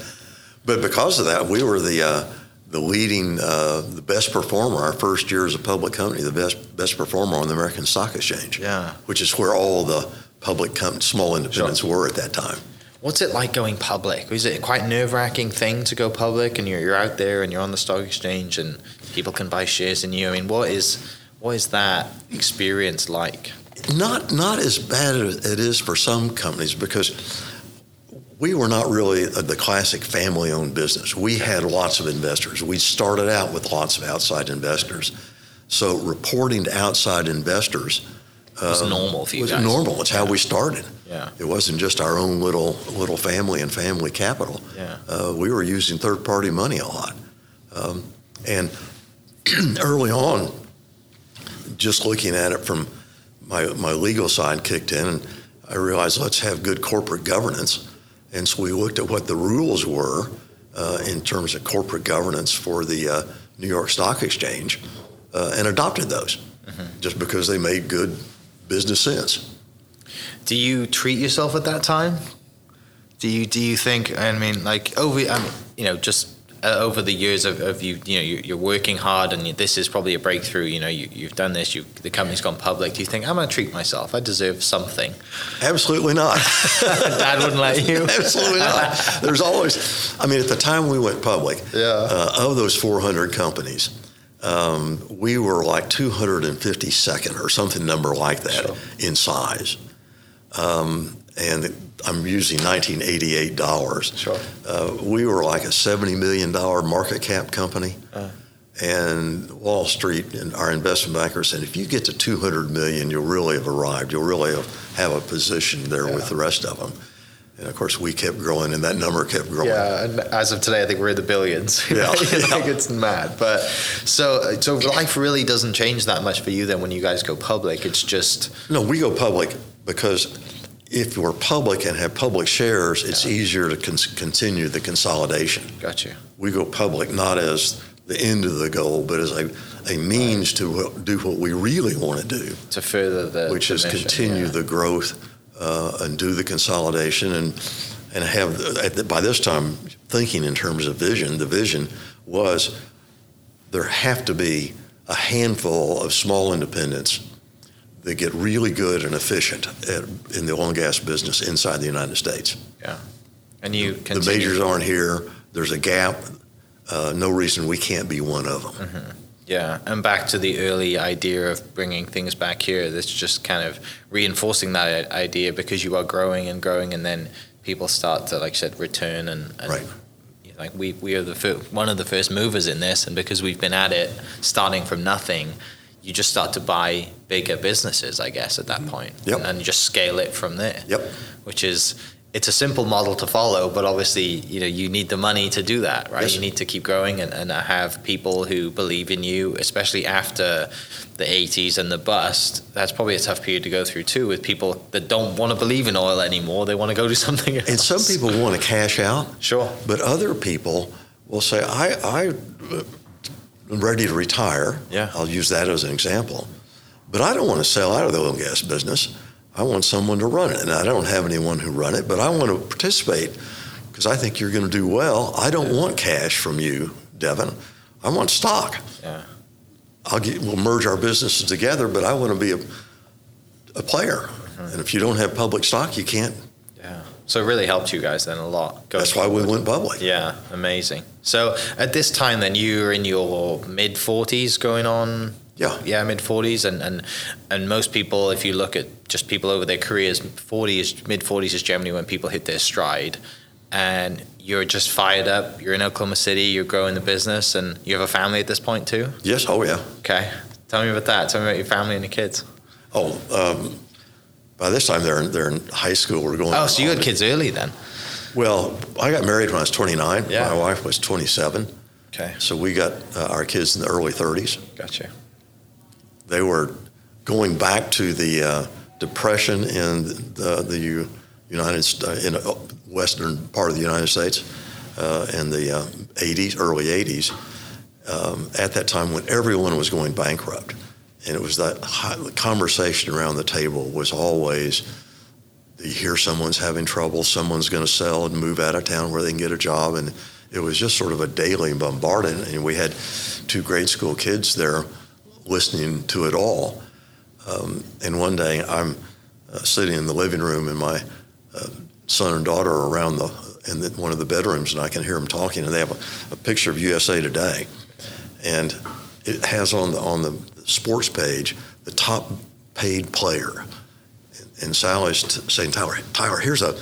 But because of that, we were the uh, the leading, uh, the best performer our first year as a public company, the best best performer on the American Stock Exchange. Yeah. Which is where all the public com- small independents were at that time. What's it like going public? Is it quite nerve wracking thing to go public and you're, you're out there and you're on the stock exchange and people can buy shares in you? I mean, what is what is that experience like? Not not as bad as it is for some companies because we were not really the classic family-owned business. We had lots of investors. We started out with lots of outside investors, so reporting to outside investors was um, normal for you was guys. normal. It's how we started. Yeah. It wasn't just our own little little family and family capital. Yeah. Uh, we were using third-party money a lot, um, and early on, just looking at it from my my legal side kicked in, and I realized let's have good corporate governance, and so we looked at what the rules were uh, in terms of corporate governance for the uh, New York Stock Exchange, uh, and adopted those, just because they made good business sense. Do you treat yourself at that time? Do you do you think? I mean, like over, I mean, you know, just uh, over the years of, of you, you know, you, you're working hard, and you, this is probably a breakthrough. You know, you, you've done this. You, the company's gone public. Do you think I'm going to treat myself? I deserve something. Absolutely not. Dad wouldn't let you. Absolutely not. There's always, I mean, at the time we went public, Yeah. uh, of those 400 companies, um, we were like 252nd or something number like that Sure. in size. Um, and I'm using 1988 dollars. Sure. Uh, we were like a 70 million dollar market cap company. Uh. And Wall Street and our investment bankers said, if you get to 200 million, you'll really have arrived. You'll really have, have a position there with the rest of them. And of course, we kept growing, and that number kept growing. Yeah, and as of today, I think we're in the billions. Yeah. like it's mad. But so so life really doesn't change that much for you then when you guys go public. It's just No, we go public because if we're public and have public shares, it's easier to con- continue the consolidation. got you. We go public not as the end of the goal, but as a, a means to do what we really want to do, To further the which the is mission, continue yeah. the growth uh, and do the consolidation and and have at the, by this time thinking in terms of vision. The vision was there have to be a handful of small independents that get really good and efficient at, in the oil and gas business inside the United States. Yeah, and you The majors aren't here. There's a gap. Uh, no reason we can't be one of them. Yeah, and back to the early idea of bringing things back here. That's just kind of reinforcing that idea because you are growing and growing, and then people start to, like I said, return and, and Right. like we we are the fir- one of the first movers in this, and because we've been at it starting from nothing, you just start to buy bigger businesses, I guess, at that mm-hmm. point, Yep. and, just scale it from there. Yep. Which is it's a simple model to follow, but obviously, you know, you need the money to do that, right? Yes. You need to keep growing and, and have people who believe in you, especially after the 80s and the bust. That's probably a tough period to go through too, with people that don't want to believe in oil anymore. They want to go do something else. And some people want to cash out, sure, but other people will say, I, I ready to retire. Yeah. I'll use that as an example. But I don't want to sell out of the oil and gas business. I want someone to run it. And I don't have anyone who run it, but I want to participate because I think you're going to do well. I don't want cash from you, Devon. I want stock. yeah, I'll get, we'll merge our businesses together, but I want to be a, a player. Mm-hmm. And if you don't have public stock, you can't. So it really helped you guys then a lot. That's why we went public. Yeah, amazing. So at this time, then you were in your mid forties, going on. Yeah. Yeah, mid forties, and, and and most people, if you look at just people over their careers, forty is mid forties is generally when people hit their stride, and you're just fired up. You're in Oklahoma City. You're growing the business, and you have a family at this point too. Yes, oh yeah. Okay, tell me about that. Tell me about your family and your kids. Oh, um, by this time they're in, they're in high school. We're going. Oh, so you had kids early then? Well, I got married when I was 29. Yeah. My wife was 27. Okay, So we got uh, our kids in the early 30s. gotcha. They were going back to the uh, depression in the, the United St- in a western part of the United States uh, in the uh, 80s, early 80s. Um, at that time when everyone was going bankrupt, and it was that high, the conversation around the table was always. You hear someone's having trouble, someone's going to sell and move out of town where they can get a job, and it was just sort of a daily bombardment. And we had two grade school kids there listening to it all. Um, and one day I'm uh, sitting in the living room, and my uh, son and daughter are around the in the, one of the bedrooms, and I can hear them talking. And they have a, a picture of USA Today, and it has on the on the sports page the top paid player. And Sally's saying, Tyler, Tyler, here's a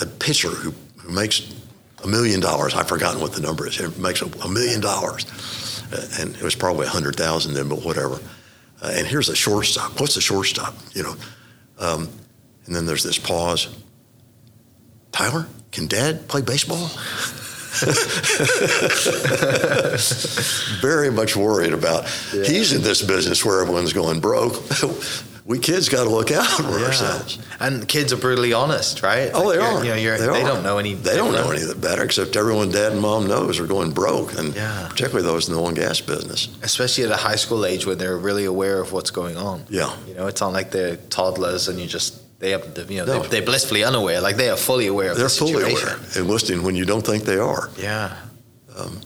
a pitcher who, who makes a million dollars. I've forgotten what the number is. He makes a, a million dollars, Uh, and it was probably a hundred thousand then, but whatever. Uh, and here's a shortstop. What's the shortstop? You know, um, and then there's this pause. Tyler, can Dad play baseball? Very much worried about. He's in this business where everyone's going broke. we kids got to look out for Yeah. ourselves. And kids are brutally honest, right? Oh, they Like, are. you're- You know, you're, They they, are. don't know any. They don't know different. any better, except everyone dad and mom knows are going broke, and Yeah. particularly those in the oil and gas business. especially at a high school age when they're really aware of what's going on. Yeah. You know, it's not like they're toddlers and you just they have you know No. they're, they're blissfully unaware. Like they are fully aware of They're the fully aware and listening when you don't think they are. Yeah. Um,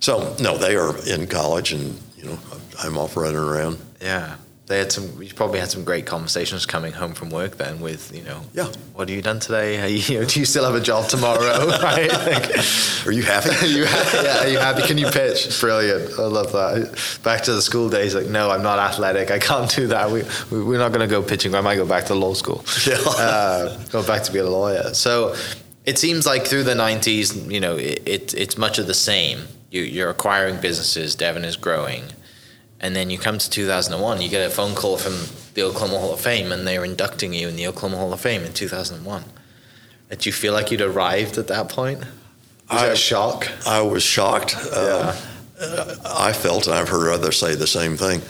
so no, they are in college, and you know I'm off running around. Yeah. They had some. You probably had some great conversations coming home from work then with you know. Yeah. What have you done today? Are you, you know, do you still have a job tomorrow? right. Like, Are you happy? Are you happy? Yeah, are you happy? Can you pitch? Brilliant. I love that. Back to the school days, like, no, I'm not athletic. I can't do that. We, we, we're not going to go pitching. I might go back to law school. Yeah. Uh, go back to be a lawyer. So it seems like through the 90s, you know, it, it, it's much of the same. You, you're acquiring businesses, Devon is growing. And then you come to 2001, you get a phone call from the Oklahoma Hall of Fame, and they're inducting you in the Oklahoma Hall of Fame in 2001. Did you feel like you'd arrived at that point? Was I- that a shock? I was shocked. Um, uh, I felt, and I've heard others say the same thing.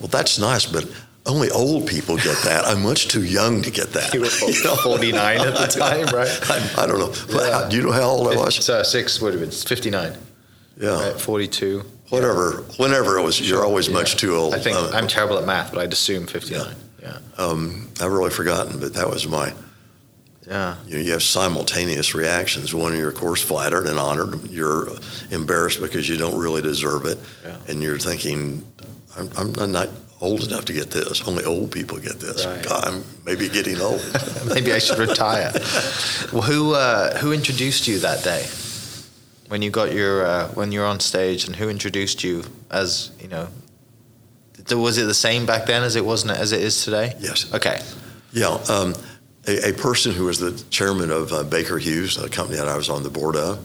Well, that's nice, but only old people get that. I'm much too young to get that. You were 49 at the time, right? I, I don't know. Yeah. Do you know how old I was? So six would have been 59, Yeah. right? 42. Whatever. Whenever it was, you're always much too old. I think Uh, I'm terrible at math, but I'd assume 59. Yeah. um, I've really forgotten, but that was my. Yeah. You, know, you have simultaneous reactions. One, you're of course flattered and honored. You're embarrassed because you don't really deserve it, Yeah. and you're thinking, I'm, I'm not old enough to get this. Only old people get this. Right. God, I'm maybe getting old. Maybe I should retire. well, who uh, who introduced you that day when you got your uh, when you were on stage, and who introduced you as you know? Was it the same back then as it wasn't as it is today? yes. Okay. Yeah. Um, a, a person who was the chairman of uh, Baker Hughes, a company that I was on the board of,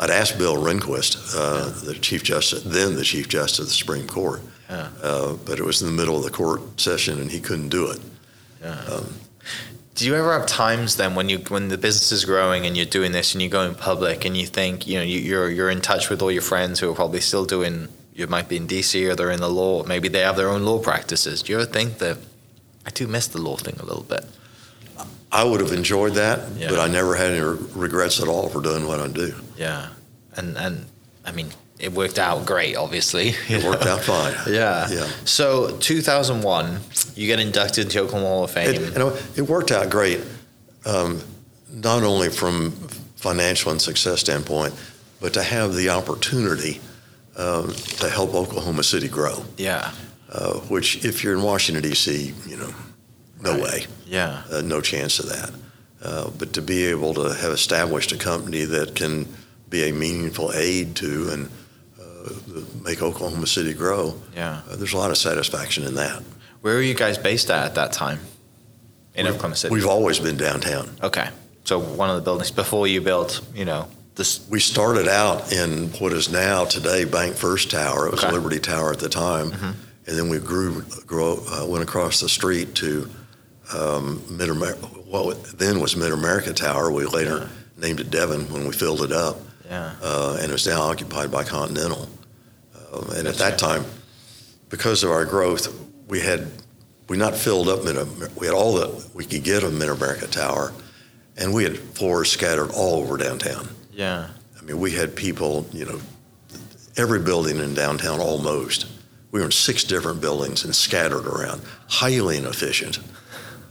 I'd asked Bill Rehnquist, uh, the chief justice, then the chief justice of the Supreme Court, Yeah. uh, but it was in the middle of the court session and he couldn't do it. Do you ever have times then when you when the business is growing and you're doing this and you're going public and you think you know you, you're you're in touch with all your friends who are probably still doing you might be in DC or they're in the law maybe they have their own law practices. Do you ever think that I do miss the law thing a little bit? I would have enjoyed that, Yeah. but I never had any regrets at all for doing what I do. Yeah, and and I mean it worked out great. Obviously, It worked out fine. Yeah. Yeah. So 2001, you get inducted into Oklahoma Hall of Fame. It, you know, it worked out great, um, not only from financial and success standpoint, but to have the opportunity um, to help Oklahoma City grow. yeah. Uh, which, if you're in Washington D.C., you know, no Right. way, Yeah. uh, no chance of that. Uh, but to be able to have established a company that can be a meaningful aid to and make Oklahoma City grow, Yeah. uh, there's a lot of satisfaction in that. Where were you guys based at at that time? In Oklahoma City. We've always been downtown. Okay. So one of the buildings before you built, you know, this. We started out in what is now today BancFirst Tower. It was Okay. Liberty Tower at the time, Mhm. and then we grew, grow, uh, went across the street to um, Mid America. What then was Mid America Tower. We later named it Devon when we filled it up, Yeah. uh, and it's now occupied by Continental. Um, and at that time, because of our growth, we had we not filled up Mid. We had all that we could get of Mid America Tower, and we had floors scattered all over downtown. Yeah. I mean, we had people, you know, every building in downtown almost. We were in six different buildings and scattered around, highly inefficient.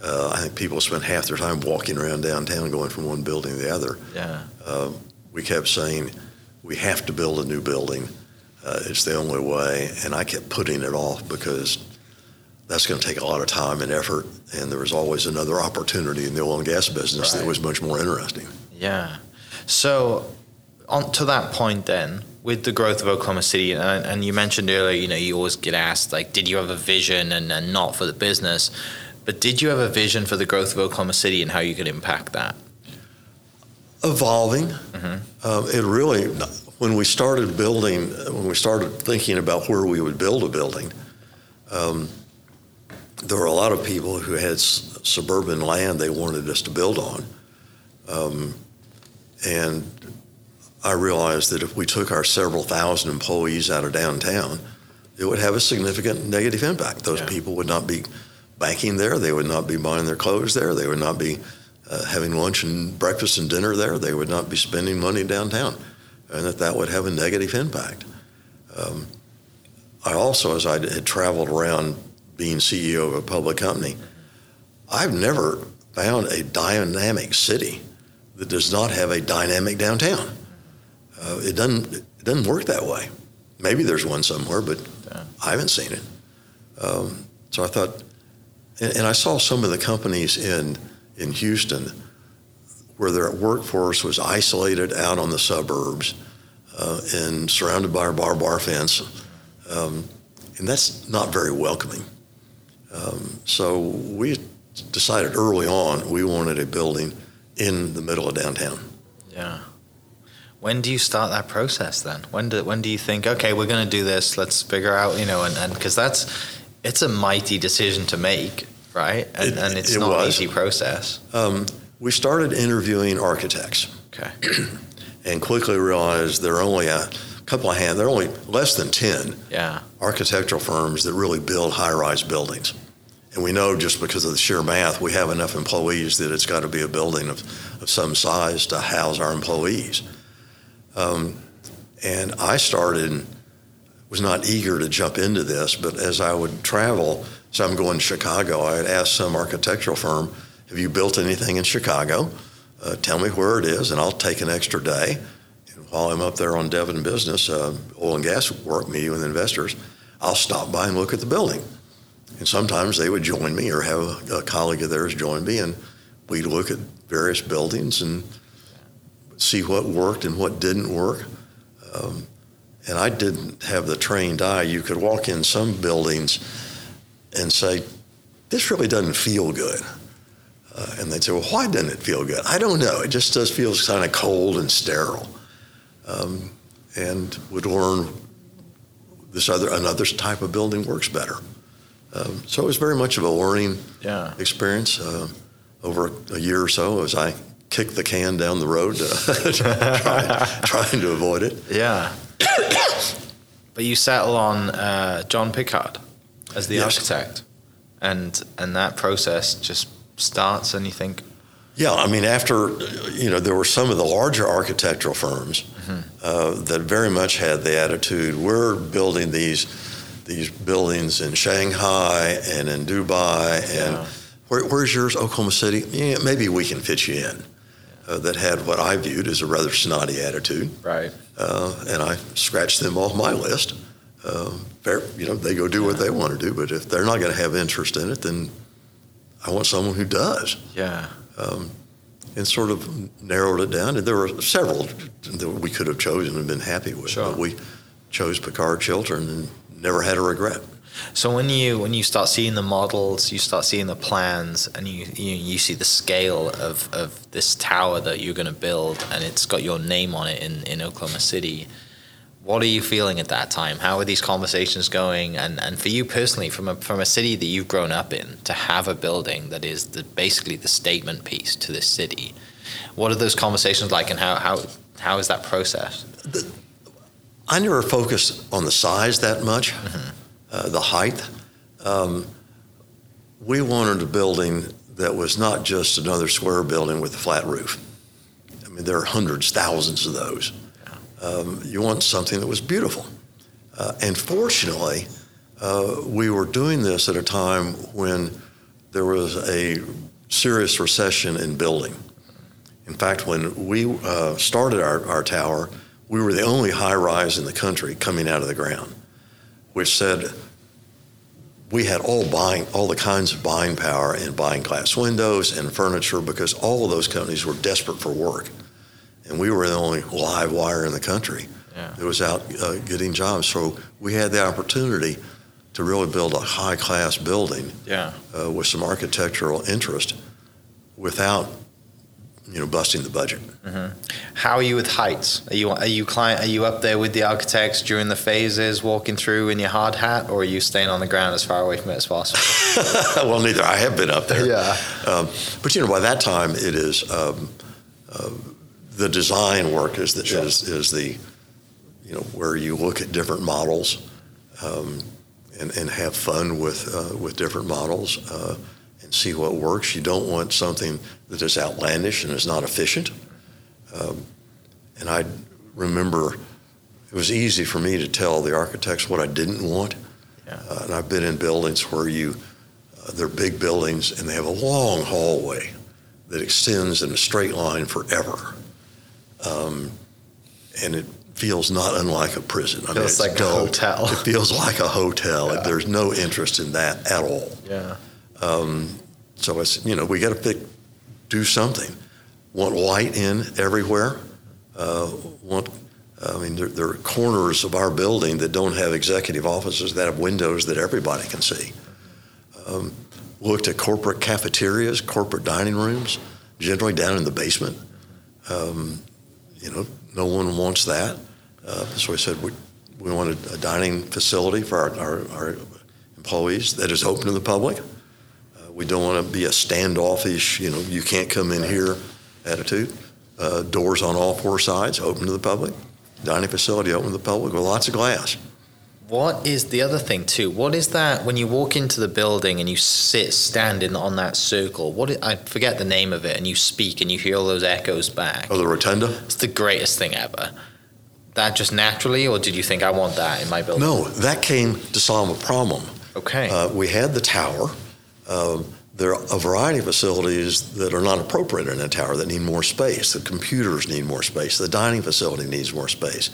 Uh, I think people spent half their time walking around downtown, going from one building to the other. Yeah. Uh, we kept saying, we have to build a new building. Uh, it's the only way. And I kept putting it off because that's going to take a lot of time and effort. And there was always another opportunity in the oil and gas business that was much more interesting. Yeah. So, on to that point, then, with the growth of Oklahoma City, and, and you mentioned earlier, you know, you always get asked, like, did you have a vision and, and not for the business? But did you have a vision for the growth of Oklahoma City and how you could impact that? Evolving. Mhm. Um, it really, when we started building, when we started thinking about where we would build a building, um, there were a lot of people who had s- suburban land they wanted us to build on. Um, and I realized that if we took our several thousand employees out of downtown, it would have a significant negative impact. Those Yeah. people would not be banking there. They would not be buying their clothes there. They would not be uh, having lunch and breakfast and dinner there. They would not be spending money downtown, and that that would have a negative impact. Um, I also, as I had traveled around being CEO of a public company, I've never found a dynamic city that does not have a dynamic downtown. Uh, it doesn't it doesn't work that way. Maybe there's one somewhere, but Yeah. I haven't seen it. Um, so I thought, and, and I saw some of the companies in in Houston where their workforce was isolated out on the suburbs uh, and surrounded by a barbed wire fence, um, and that's not very welcoming. Um, so we decided early on we wanted a building in the middle of downtown. Yeah. When do you start that process then? When do when do you think okay we're going to do this? Let's figure out you know and and because that's it's a mighty decision to make, right? And, It- and it's it not an easy process. Um, we started interviewing architects Okay. and quickly realized there are only a couple of hand, there are only less than 10 Yeah. architectural firms that really build high-rise buildings. And we know just because of the sheer math, we have enough employees that it's got to be a building of, of some size to house our employees. Um, and I started, was not eager to jump into this, but as I would travel, so I'm going to Chicago, I had asked some architectural firm, have you built anything in Chicago? Uh, tell me where it is, and I'll take an extra day. And while I'm up there on Devon business, uh, oil and gas work meeting with investors, I'll stop by and look at the building. And sometimes they would join me or have a, a colleague of theirs join me, and we'd look at various buildings and see what worked and what didn't work. Um, and I didn't have the trained eye. You could walk in some buildings and say, this really doesn't feel good. Uh, and they'd say, well, why doesn't it feel good? I don't know. It just does feel kind of cold and sterile. Um, and would learn this other another type of building works better. Um, so it was very much of a learning Yeah. experience uh, over a year or so as I kicked the can down the road, uh, trying, trying to avoid it. Yeah. but you settle on uh, Jon Pickard as the architect, and and that process just starts, and you think, Yeah, I mean, after you know, there were some of the larger architectural firms uh, that very much had the attitude: we're building these these buildings in Shanghai and in Dubai, and Yeah. where, where's yours, Oklahoma City? Yeah, maybe we can fit you in. Uh, that had what I viewed as a rather snotty attitude, right, uh, and I scratched them off my list. Uh, fair, you know, they go do what they want to do, but if they're not going to have interest in it, then I want someone who does yeah, um, and sort of narrowed it down. And there were several that we could have chosen and been happy with, Sure. but we chose Pickard Chilton and never had a regret. So when you when you start seeing the models, you start seeing the plans, and you you, you see the scale of, of this tower that you're going to build, and it's got your name on it in, in Oklahoma City. What are you feeling at that time? How are these conversations going? And and for you personally, from a from a city that you've grown up in, to have a building that is the, basically the statement piece to this city, what are those conversations like, and how how how is that process? I never focused on the size that much, uh, the height. Um, we wanted a building that was not just another square building with a flat roof. I mean, there are hundreds, thousands of those. Um, you want something that was beautiful. Uh, and fortunately, uh, we were doing this at a time when there was a serious recession in building. In fact, when we uh, started our, our tower, we were the only high rise in the country coming out of the ground, which said we had all buying all the kinds of buying power in buying glass windows and furniture because all of those companies were desperate for work, and we were the only live wire in the country Yeah. that was out uh, getting jobs. So we had the opportunity to really build a high class building Yeah. uh, with some architectural interest without you know busting the budget. How are you with heights? Are you are you client? Are you up there with the architects during the phases, walking through in your hard hat, or are you staying on the ground as far away from it as possible? well, neither. I have been up there. Yeah. Um, but you know, by that time, it is um, uh, the design work is the, Sure. is, is the you know where you look at different models um, and and have fun with uh, with different models uh, and see what works. You don't want something that is outlandish and is not efficient. Um, and I remember it was easy for me to tell the architects what I didn't want. Yeah. Uh, and I've been in buildings where you, uh, they're big buildings and they have a long hallway that extends in a straight line forever. Um, and it feels not unlike a prison. I Feels it's like a hotel. It feels like a hotel. There's no interest in that at all. yeah. So it's you know we got to pick, do something. Want light in everywhere. Uh, want I mean there, there are corners of our building that don't have executive offices that have windows that everybody can see. Um, looked at corporate cafeterias, corporate dining rooms, generally down in the basement. Um, you know, no one wants that. Uh, so I said we, we wanted a dining facility for our, our, our employees that is open to the public. Uh, we don't want to be a standoffish, you know, you can't come in here attitude. Uh, doors on all four sides, open to the public. Dining facility open to the public with lots of glass. What is the other thing too? What is that when you walk into the building and you sit standing on that circle? What i I forget the name of it, and you speak and you hear all those echoes back. Oh, the rotunda? It's the greatest thing ever. That just naturally, or did you think I want that in my building? No, that came to solve a problem. Okay. Uh, we had the tower. Um, there are a variety of facilities that are not appropriate in a tower that need more space. The computers need more space. The dining facility needs more space.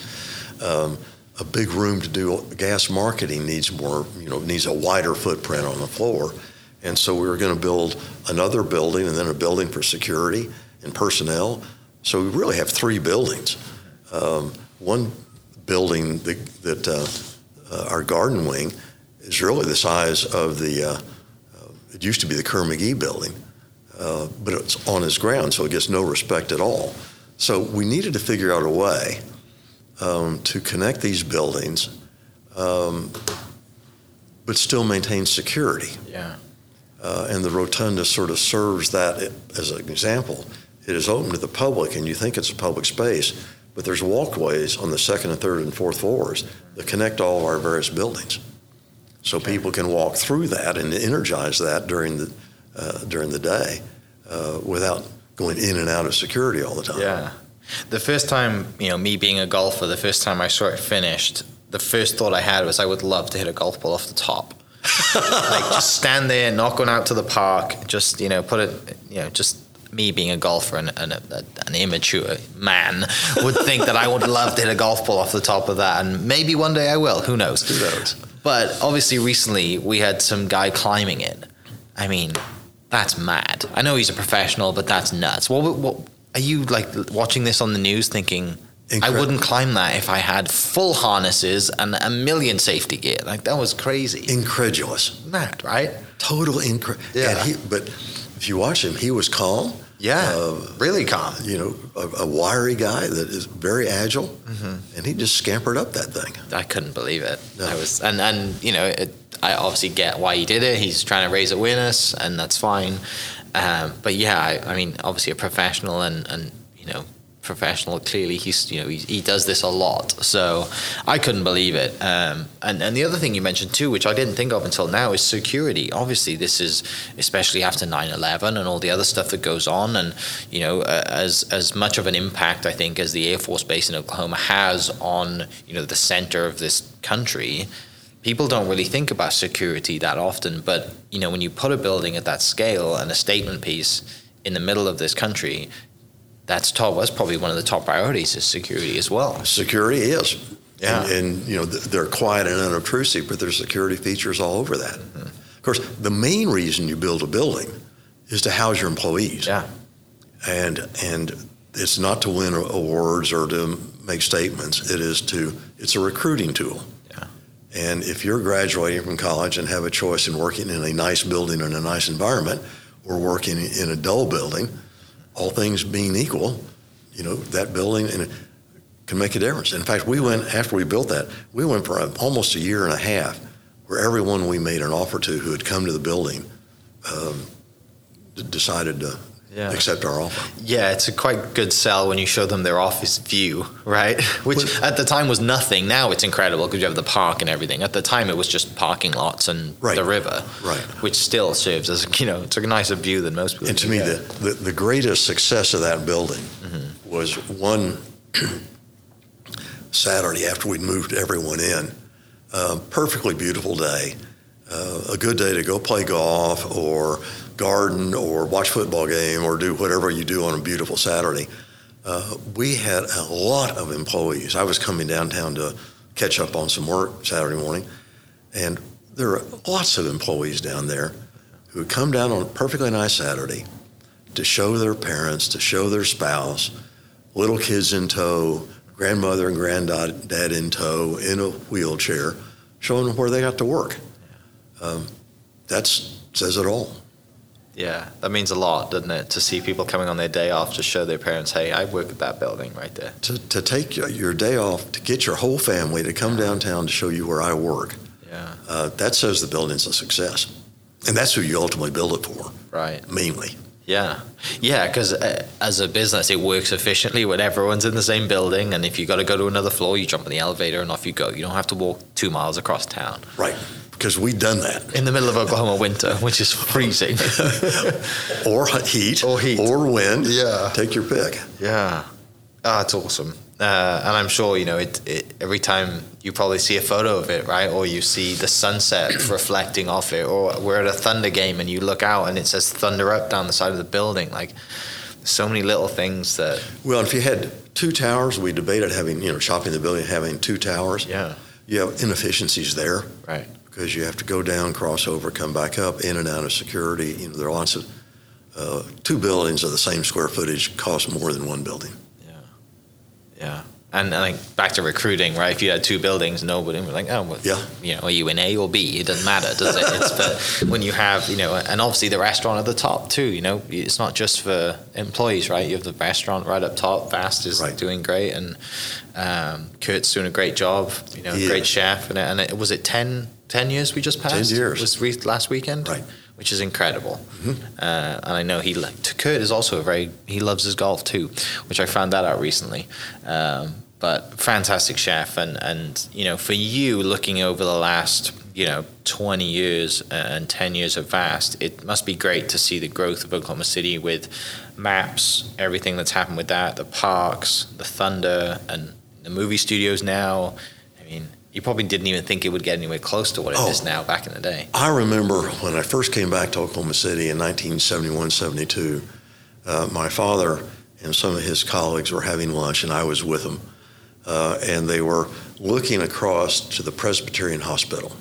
Um, a big room to do gas marketing needs more, you know, needs a wider footprint on the floor. And so we were going to build another building and then a building for security and personnel. So we really have three buildings. Um, one building that, that uh, uh, our garden wing is really the size of the, uh, uh, it used to be the Kerr McGee building. uh, but it's on his ground, so it gets no respect at all. So we needed to figure out a way um, to connect these buildings, um, but still maintain security. Yeah. Uh, and the rotunda sort of serves that as an example. It is open to the public, and you think it's a public space, but there's walkways on the second and third and fourth floors that connect all of our various buildings, so people can walk through that and energize that during the uh, during the day uh, without going in and out of security all the time. Yeah. The first time, you know, me being a golfer, the first time I saw it finished, the first thought I had was I would love to hit a golf ball off the top. like just stand there, not going out to the park, just, you know, put it, you know, just me being a golfer and, and a, an immature man would think that I would love to hit a golf ball off the top of that. And maybe one day I will. Who knows? Who knows? But obviously, recently we had some guy climbing it. I mean, that's mad. I know he's a professional, but that's nuts. What, what are you like watching this on the news thinking? Incredible. I wouldn't climb that if I had full harnesses and a million safety gear. Like that was crazy. Incredulous. Mad, right? Total incre- Yeah. he- But if you watch him, he was calm. Yeah, Uh, really calm. you know, a, a wiry guy that is very agile, Mm-hmm. and he just scampered up that thing. I couldn't believe it. No. I was, and and you know, it, I obviously get why he did it. He's trying to raise awareness, and that's fine. Um, but yeah, I, I mean, obviously a professional, and and you know, professional. Clearly, he's you know he, he does this a lot. So I couldn't believe it. Um, and and the other thing you mentioned too, which I didn't think of until now, is security. Obviously, this is especially after 9/11 and all the other stuff that goes on, and you know, uh, as as much of an impact I think as the Air Force Base in Oklahoma has on you know the center of this country. People don't really think about security that often, but you know when you put a building at that scale and a statement piece in the middle of this country, that's top. That's probably one of the top priorities is security as well. Security is. Yeah. And, and, you know, they're quiet and unobtrusive, but there's security features all over that. Mm-hmm. Of course, the main reason you build a building is to house your employees. Yeah, And, and it's not to win awards or to make statements. It is to, it's a recruiting tool. And if you're graduating from college and have a choice in working in a nice building in a nice environment or working in a dull building, all things being equal, you know, that building can make a difference. In fact, we went, after we built that, we went for almost a year and a half where everyone we made an offer to who had come to the building um, decided to Yeah. accept our offer. yeah. It's a quite good sell when you show them their office view, right? Which at the time was nothing. Now it's incredible because you have the park and everything. At the time, it was just parking lots and Right. the river, Right. Which still serves as you know, it's a nicer view than most people. And to me, the, the, the greatest success of that building was one Saturday after we'd moved everyone in. Uh, perfectly beautiful day, uh, a good day to go play golf or garden or watch football game or do whatever you do on a beautiful Saturday. Uh, we had a lot of employees. I was coming downtown to catch up on some work Saturday morning, and there are lots of employees down there who would come down on a perfectly nice Saturday to show their parents, to show their spouse, little kids in tow, grandmother and granddad dad in tow in a wheelchair, showing them where they got to work. Um, that says it all. Yeah, that means a lot, doesn't it? To see people coming on their day off to show their parents, "Hey, I work at that building right there." To, to take your- day off, to get your whole family to come downtown to show you where I work, Yeah, uh, that says the building's a success. And that's who you ultimately build it for, right. mainly. Yeah, yeah, because uh, as a business, it works efficiently when everyone's in the same building, and if you got to go to another floor, you jump in the elevator and off you go. You don't have to walk two miles across town Right. Because we've done that. in the middle of Oklahoma winter, which is freezing. Or heat. Or heat. Or wind. Yeah. Take your pick. Yeah, ah, it's awesome. Uh, and I'm sure you know it, it. Every time you probably see a photo of it, right, or you see the sunset reflecting off it, or we're at a Thunder game and you look out and it says Thunder up down the side of the building. Like so many little things that Well, if you had two towers, we debated having, you know, shopping the building, having two towers. yeah, You have inefficiencies there right, because you have to go down, cross over, come back up, in and out of security. You know, there are lots of, uh, two buildings of the same square footage cost more than one building. yeah. Yeah. And like back to recruiting, right? If you had two buildings, nobody would be like, oh, well, Yeah. you know, are you in A or B? It doesn't matter, does it? It's but when you have, you know, and obviously the restaurant at the top too. You know, it's not just for employees, right? You have the restaurant right up top. Vast is Right. doing great, and um, Kurt's doing a great job. You know, He great chef, and, and it was it 10, 10 years we just passed. years. was re- last weekend, Right. Which is incredible, uh, and I know he li- to Kurt is also a very he loves his golf too, which I found that out recently. Um, but fantastic chef, and and you know for you looking over the last you know twenty years and ten years of Vast, it must be great to see the growth of Oklahoma City with MAPS, everything that's happened with that, the parks, the Thunder, and the movie studios now. I mean, you probably didn't even think it would get anywhere close to what it is Oh. now back in the day. I remember when I first came back to Oklahoma City in 1971 72, uh, my father and some of his colleagues were having lunch, and I was with them. Uh, and they were looking across to the Presbyterian Hospital.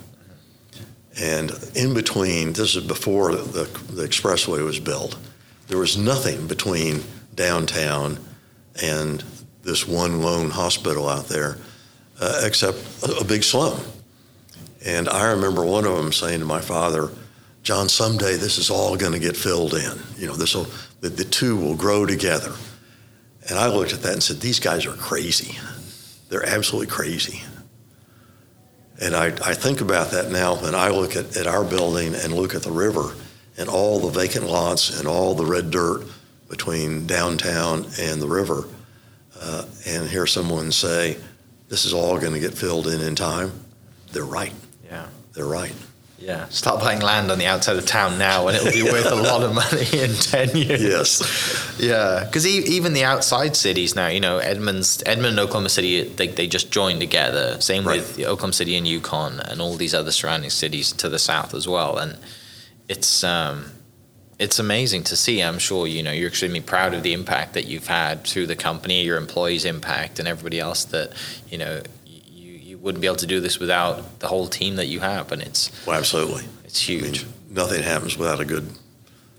And in between, this is before the, the expressway was built, there was nothing between downtown and this one lone hospital out there uh, except a, a big slum. And I remember one of them saying to my father, John, someday this is all going to get filled in. You know, this will, the, the two will grow together. And I looked at that and said, these guys are crazy. They're absolutely crazy. And I, I think about that now when I look at, at our building and look at the river and all the vacant lots and all the red dirt between downtown and the river, uh, and hear someone say, this is all going to get filled in in time, they're right. Yeah. They're right. Yeah, start buying land on the outside of town now, and it'll be worth a lot of money in ten years. Yes. Yeah, because even the outside cities now, you know, Edmonds, Edmond and Oklahoma City, they, they just joined together. Same Right. with Oklahoma City and Yukon, and all these other surrounding cities to the south as well. And it's um, it's amazing to see. I'm sure you know you're extremely proud of the impact that you've had through the company, your employees' impact, and everybody else that you know. You, you wouldn't be able to do this without the whole team that you have, and it's Well, absolutely. it's I mean, huge, nothing happens without a good,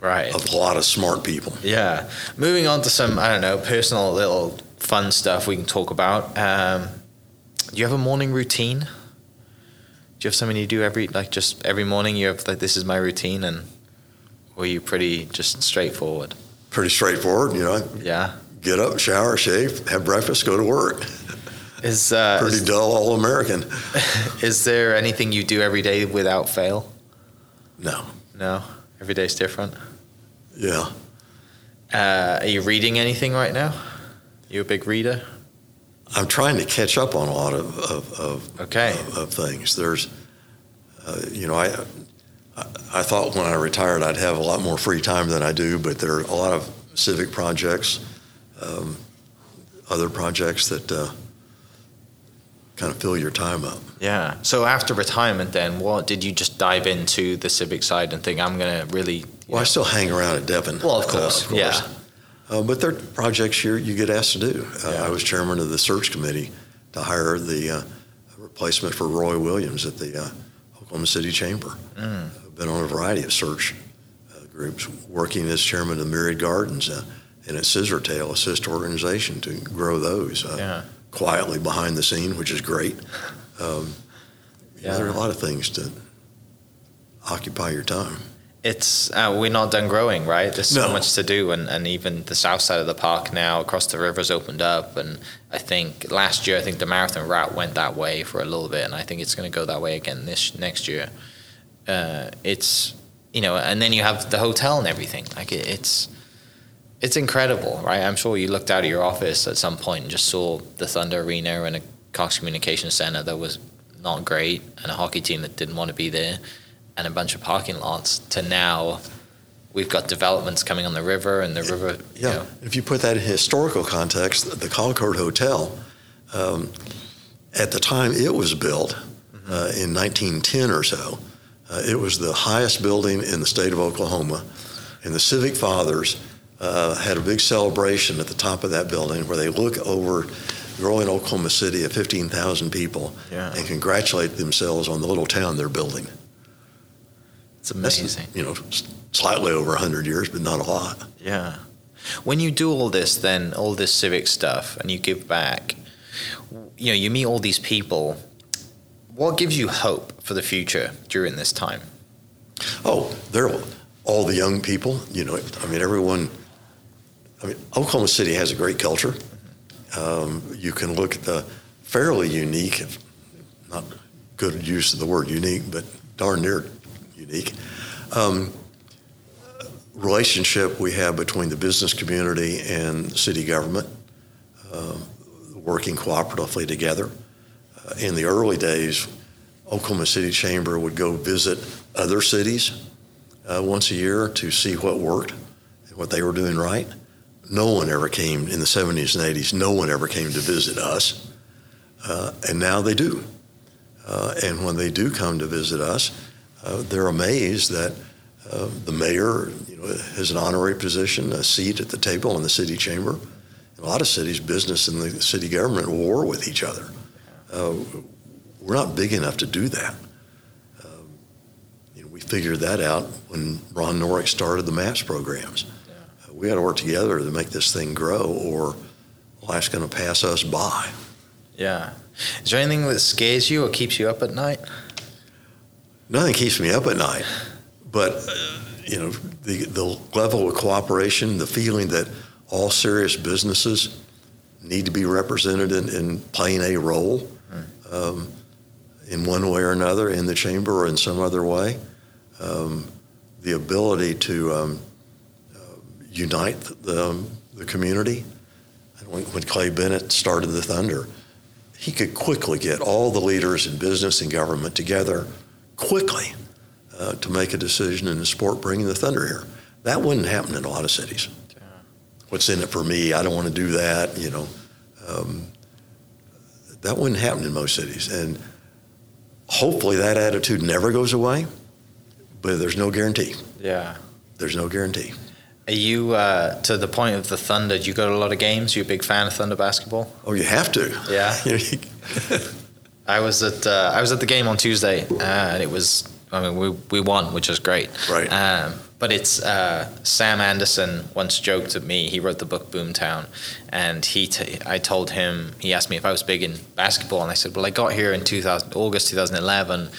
right? a lot of smart people. Yeah. Moving on to some, I don't know, personal little fun stuff we can talk about. Um, do you have a morning routine? Do you have something you do every, like just every morning you have, like, this is my routine and, are you pretty just straightforward? Pretty straightforward, you know. Yeah. Get up, shower, shave, have breakfast, go to work. Is, uh, Pretty is, dull, all American. is there anything you do every day without fail? No. No? Every day's different? Yeah. Uh, are you reading anything right now? You a big reader? I'm trying to catch up on a lot of of, of, Okay. of, of things. There's, uh, you know, I, I thought when I retired I'd have a lot more free time than I do, but there are a lot of civic projects, um, other projects that uh, kind of fill your time up. Yeah. So after retirement, then what did you just dive into the civic side and think I'm going to really? you Well, I still hang around at Devon. Well, of uh, course, yeah. Uh, but there are projects here you get asked to do. Uh, Yeah. I was chairman of the search committee to hire the uh, replacement for Roy Williams at the uh, Oklahoma City Chamber. Mm. Been on a variety of search uh, groups, working as chairman of Myriad Gardens uh, and at Scissortail, a sister organization, to grow those uh, Yeah. quietly behind the scene, which is great. Um, Yeah. there are a lot of things to occupy your time. It's uh, we're not done growing, right? There's so No. much to do, and, and even the south side of the park now, across the river's opened up, and I think last year I think the marathon route went that way for a little bit, and I think it's going to go that way again this next year. Uh, it's you know, and then you have the hotel and everything. Like it, it's it's incredible, right? I'm sure you looked out of your office at some point and just saw the Thunder Arena and a Cox Communications Center that was not great, and a hockey team that didn't want to be there, and a bunch of parking lots. To now, we've got developments coming on the river, and the river. you Yeah, know, if you put that in historical context, the Concord Hotel, um, at the time it was built uh, in 1910 or so, uh, it was the highest building in the state of Oklahoma, and the Civic Fathers uh, had a big celebration at the top of that building where they look over growing Oklahoma City of 15,000 people Yeah. and congratulate themselves on the little town they're building. it's That's, amazing. you know, slightly over 100 years, but not a lot. Yeah. When you do all this, then all this civic stuff, and you give back, you know you meet all these people. What gives you hope for the future during this time? Oh, they're all the young people. You know, I mean, everyone. I mean, Oklahoma City has a great culture. Um, you can look at the fairly unique, not good use of the word unique, but darn near unique um, relationship we have between the business community and city government, uh, working cooperatively together. In the early days, Oklahoma City Chamber would go visit other cities uh, once a year to see what worked and what they were doing right. No one ever came in the 70s and 80s, no one ever came to visit us. Uh, and now they do. Uh, and when they do come to visit us, uh, they're amazed that uh, the mayor you know, has an honorary position, a seat at the table in the city chamber. In a lot of cities, business and the city government war with each other. Uh, we're not big enough to do that. Um, you know, we figured that out when Ron Norick started the MAPS programs. Uh, we got to work together to make this thing grow, or life's going to pass us by. Yeah. Is there anything that scares you or keeps you up at night? Nothing keeps me up at night, but uh, you know the the level of cooperation, the feeling that all serious businesses need to be represented in, in playing a role um, in one way or another in the chamber or in some other way. Um, the ability to um, uh, unite the, the community. When, when Clay Bennett started the Thunder, he could quickly get all the leaders in business and government together quickly uh, to make a decision in the sport bringing the Thunder here. That wouldn't happen in a lot of cities. What's in it for me? I don't want to do that. You know, um, that wouldn't happen in most cities, and hopefully that attitude never goes away. But there's no guarantee. Yeah, there's no guarantee. Are you uh, to the point of the Thunder? Do you go to a lot of games? You're you a big fan of Thunder basketball? Oh, you have to. Yeah. I was at uh, I was at the game on Tuesday, uh, and it was I mean we we won, which was great. Right. Um, but it's uh, Sam Anderson once joked at me. He wrote the book Boomtown, and he t- I told him he asked me if I was big in basketball, and I said, well, I got here in 2000 August 2011,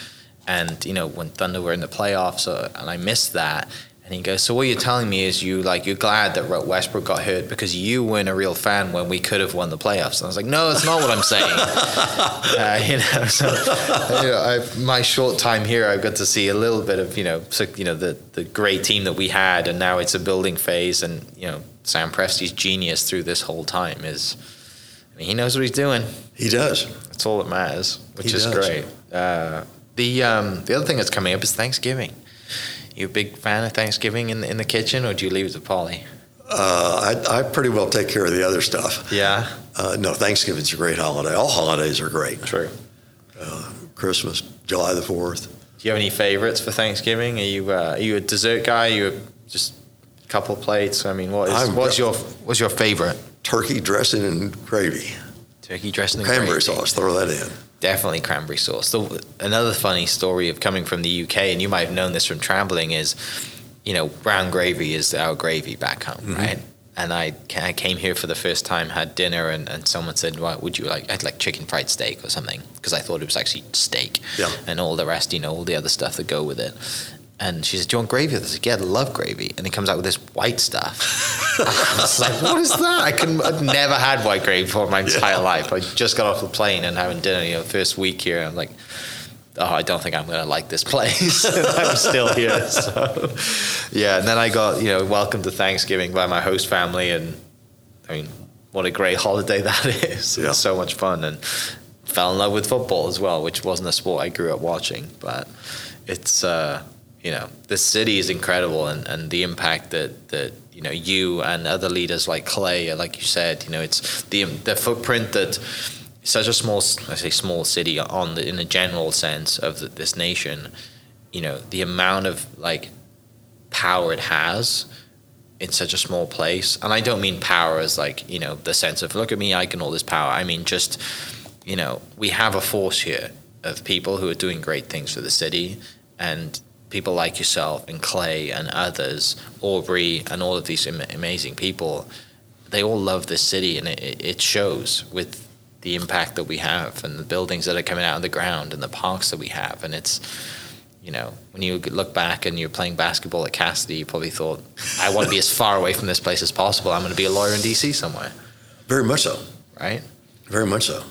and you know when Thunder were in the playoffs, uh, and I missed that. And he goes, so what you're telling me is you like you're glad that Westbrook got hurt because you weren't a real fan when we could have won the playoffs. And I was like, no, that's not what I'm saying. uh, you know, so you know, I, my short time here, I've got to see a little bit of you know, so, you know, the the great team that we had, and now it's a building phase. And you know, Sam Presti's genius through this whole time is, I mean, he knows what he's doing. He does. That's all that matters, which he is does. great. Uh, the um, the other thing that's coming up is Thanksgiving you a big fan of Thanksgiving in the, in the kitchen, or do you leave it to Polly? Uh, I, I pretty well take care of the other stuff. Yeah. Uh, no, Thanksgiving's a great holiday. All holidays are great. True. Uh, Christmas, July the Fourth. Do you have any favorites for Thanksgiving? Are you uh, are you a dessert guy? Are you a, just a couple plates? I mean, what is what's your what's your favorite? Turkey dressing and gravy, Turkey dressing and cranberry gravy. sauce. Throw that in. Definitely cranberry sauce. The, another funny story of coming from the UK, and you might have known this from traveling, is you know brown gravy is our gravy back home, mm-hmm. right? And I, I came here for the first time, had dinner, and, and someone said, "What would you like?" I'd like chicken fried steak or something because I thought it was actually steak, Yeah. and all the rest, you know, all the other stuff that go with it. And she said, "Do you want gravy?" I like, "Yeah, I love gravy." And he comes out with this white stuff. I was like, "What is that?" I can I've never had white gravy before in my entire life. I just got off the plane and having dinner. You know, first week here, I'm like, "Oh, I don't think I'm going to like this place." I'm still here. So, yeah. And then I got you know welcome to Thanksgiving by my host family, and I mean, what a great holiday that is! Yeah. It's so much fun, and fell in love with football as well, which wasn't a sport I grew up watching, but it's uh, you know the city is incredible, and, and the impact that that you know you and other leaders like Clay, like you said, you know it's the the footprint that such a small I say small city on the in a general sense of the, this nation, you know the amount of like power it has in such a small place. And I don't mean power as like, you know, the sense of look at me, I can all this power. I mean just, you know, we have a force here of people who are doing great things for the city and people like yourself and Clay and others, Aubrey and all of these am- amazing people, they all love this city and it, it shows with the impact that we have and the buildings that are coming out of the ground and the parks that we have. And it's, you know, when you look back and you're playing basketball at Casady, you probably thought, I want to be as far away from this place as possible. I'm going to be a lawyer in DC somewhere, Very much so. right? Very much so.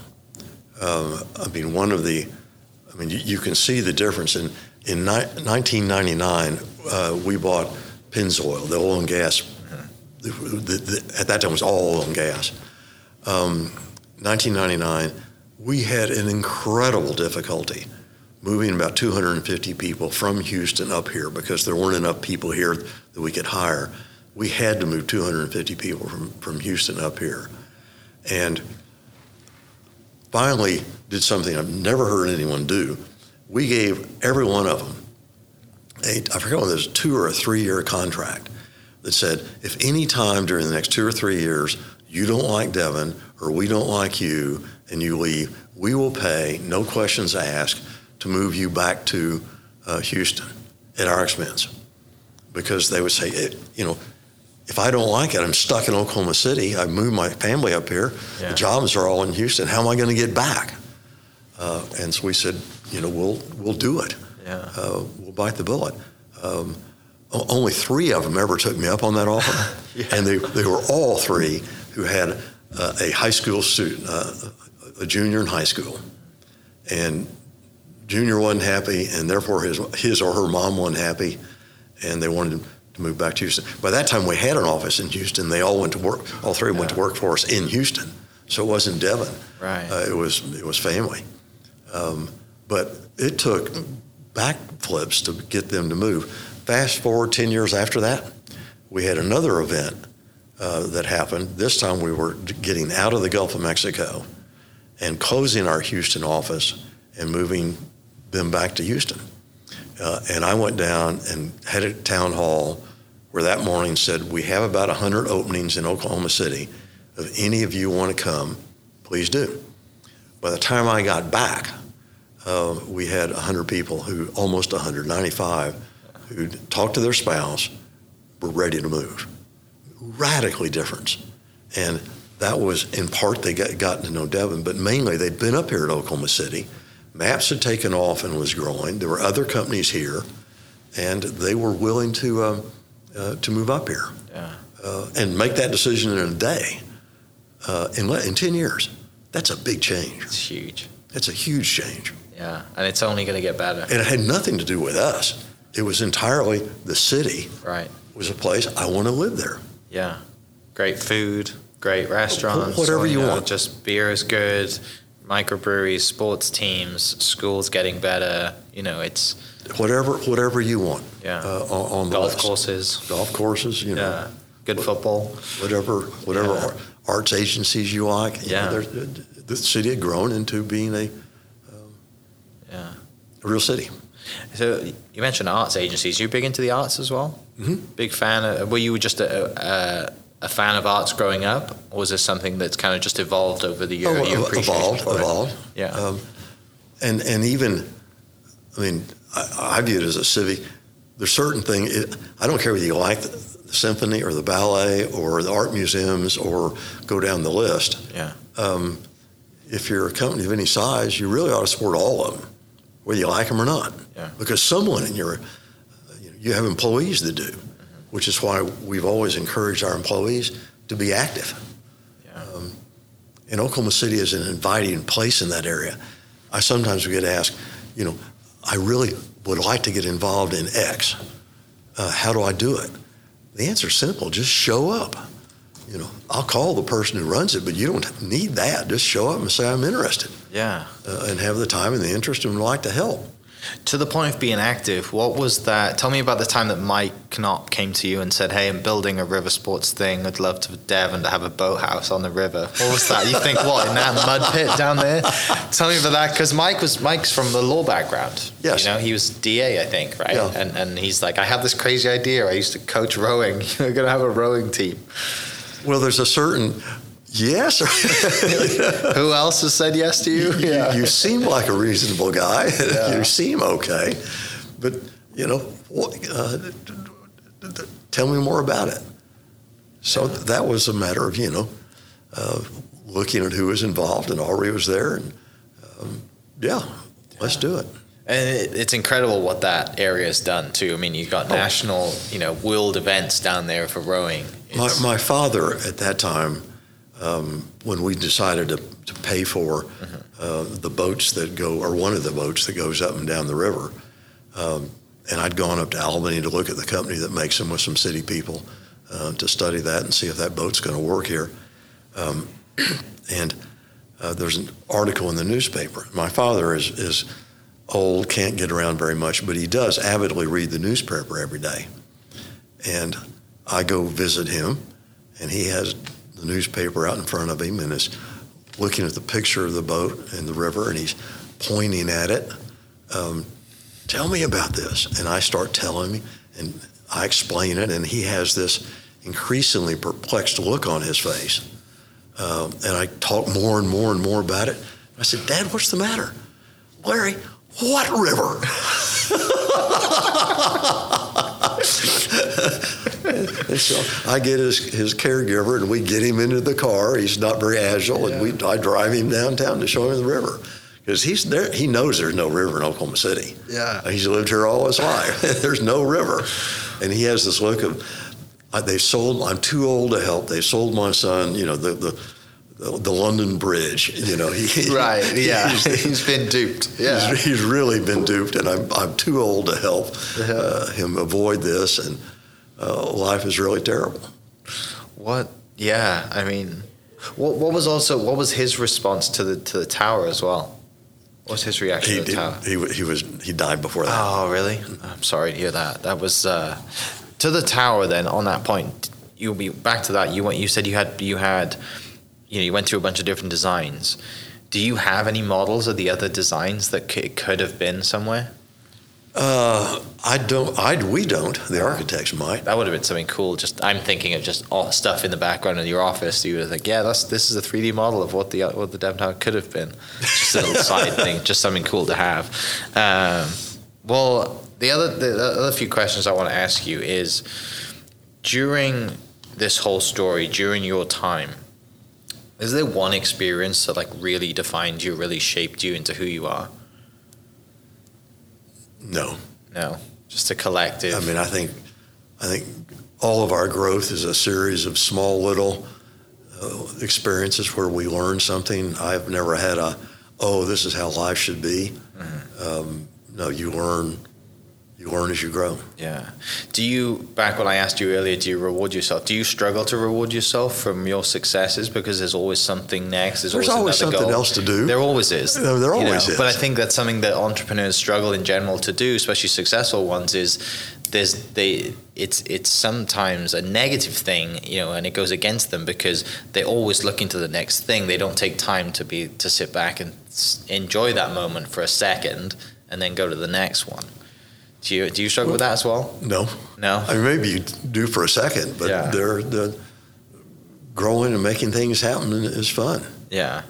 Um, I mean, one of the, I mean, you, you can see the difference. In, in ni- 1999, uh, we bought Pennzoil, the oil and gas. The, the, the, at that time, it was all oil and gas. Um, 1999, we had an incredible difficulty moving about 250 people from Houston up here because there weren't enough people here that we could hire. We had to move 250 people from, from Houston up here. And finally did something I've never heard anyone do. We gave every one of them a, I forget whether it was a two or a three year contract that said if any time during the next two or three years you don't like Devon or we don't like you and you leave, we will pay, no questions asked, to move you back to uh, Houston at our expense. Because they would say, you know, if I don't like it, I'm stuck in Oklahoma City. I moved my family up here. Yeah. The jobs are all in Houston. How am I going to get back? Uh, and so we said, you know, we'll we'll do it. Yeah. Uh, we'll bite the bullet. Um, only three of them ever took me up on that offer, and they they were all three who had uh, a high school student, uh, a junior in high school, and junior wasn't happy, and therefore his his or her mom wasn't happy, and they wanted to move back to Houston. By that time, we had an office in Houston. They all went to work. All three went to work for us in Houston, so it wasn't Devon. Right. Uh, it was it was family, um, but it took backflips to get them to move. Fast forward ten years after that, we had another event uh, that happened. This time we were getting out of the Gulf of Mexico and closing our Houston office and moving them back to Houston. Uh, and I went down and had a town hall where that morning said, We have about 100 openings in Oklahoma City. If any of you want to come, please do. By the time I got back, uh, we had 100 people who, almost 195, who talked to their spouse, were ready to move. Radically different. And that was in part they got gotten to know Devon, but mainly they'd been up here at Oklahoma City. MAPS had taken off and was growing. There were other companies here, and they were willing to um, uh, to move up here Yeah. uh, and make that decision in a day. Uh, in in ten years, that's a big change. It's huge. That's a huge change, Yeah. And it's only going to get better. and it had nothing to do with us. It was entirely the city Right. was a place I want to live there. Yeah. Great food, great restaurants. whatever you know, want. Just beer is good, microbreweries, sports teams, schools getting better. You know, it's Whatever whatever you want. Yeah. Uh, on, on the golf list. courses. golf courses. You know. Yeah. Good football. whatever whatever Yeah. arts agencies you like. you Yeah. they're- the city had grown into being a real city. So you mentioned arts agencies. You big into the arts as well? Mhm. Big fan. Of, were you just a, a, a fan of arts growing up, or was this something that's kind of just evolved over the years? Oh, your ev- appreciation evolved, it? evolved. Yeah. Um, and and even, I mean, I, I view it as a civic. There's certain things. It, I don't care whether you like the, the symphony or the ballet or the art museums or go down the list. Yeah. Um, if you're a company of any size, you really ought to support all of them, whether you like them or not. Yeah. Because someone in your, you, know, you have employees that do, which is why we've always encouraged our employees to be active. Yeah. Um, and Oklahoma City is an inviting place in that area. I sometimes get asked, you know, I really would like to get involved in X. Uh, how do I do it? The answer is simple: just show up. You know, I'll call the person who runs it, but you don't need that. Just show up and say I'm interested, Yeah. uh, and have the time and the interest, and would like to help. To the point of being active, what was that? Tell me about the time that Mike Knopp came to you and said, "Hey, I'm building a river sports thing. I'd love to Devon to have a boathouse on the river." What was that? You think what in that mud pit down there? Tell me about that because Mike was Mike's from the law background. Yes. you know he was DA, I think, right? Yeah. And and he's like, I have this crazy idea. I used to coach rowing. We're gonna have a rowing team. Well, there's a certain yes. Who else has said yes to you? you, you seem like a reasonable guy. Yeah. you seem okay, but you know, uh, tell me more about it. So that was a matter of you know, uh, looking at who was involved, and Aubrey was there, and um, yeah, let's do it. And it, it's incredible what that area has done too. I mean, you've got Oh. national, you know, world events down there for rowing. My, my father at that time, um, when we decided to, to pay for uh, the boats that go, or one of the boats that goes up and down the river, um, and I'd gone up to Albany to look at the company that makes them with some city people uh, to study that and see if that boat's going to work here. Um, and uh, there's an article in the newspaper. My father is, is old, can't get around very much, but he does avidly read the newspaper every day. And I go visit him, and he has the newspaper out in front of him and is looking at the picture of the boat in the river, and he's pointing at it. Um, Tell me about this. And I start telling him, and I explain it, and he has this increasingly perplexed look on his face. Um, and I talk more and more and more about it. I said, Dad, what's the matter? Larry, what river? And so I get his, his caregiver and we get him into the car. He's not very agile, and we I drive him downtown to show him the river because he's there. He knows there's no river in Oklahoma City. Yeah. he's lived here all his life. there's no river, and he has this look of they sold. I'm too old to help. They sold my son. You know the the. The, the London Bridge, you know, he, right. Yeah. he's- he's been duped. Yeah. He's, he's really been duped, and I'm, I'm too old to help uh, him avoid this, and uh, life is really terrible. What? Yeah. I mean, what, what was also what was his response to the to the tower as well? What was his reaction He, to the tower? he, he was he died before that. Oh, really? I'm sorry to hear that. That was uh, to the tower. Then on that point, you'll be back to that. You went. You said you had you had, you know, you went through a bunch of different designs. Do you have any models of the other designs that c- it could have been somewhere? Uh, I don't. I we don't. The architects might. That would have been something cool. Just I'm thinking of just all stuff in the background in your office. You were like, yeah, that's this is a 3D model of what the what the Devon Tower could have been. Just a little side thing, just something cool to have. Um, well, the other the other few questions I want to ask you is during this whole story, during your time, is there one experience that like really defined you, really shaped you into who you are? No. No, just a collective. I mean, I think I think all of our growth is a series of small little uh, experiences where we learn something. I've never had a, oh, this is how life should be. Um, no, you learn. You learn as you grow. Yeah. Do you, back when I asked you earlier, do you reward yourself? Do you struggle to reward yourself from your successes because there's always something next? There's, There's always another something goal? else to do. There always is. No, there you know, always is. But I think that's something that entrepreneurs struggle in general to do, especially successful ones, is there's they it's it's sometimes a negative thing, you know, and it goes against them because they always look into the next thing. They don't take time to be to sit back and enjoy that moment for a second and then go to the next one. Do you do you struggle with that as well? No, No. I mean, maybe you do for a second, but Yeah. they're the growing and making things happen is fun. Yeah.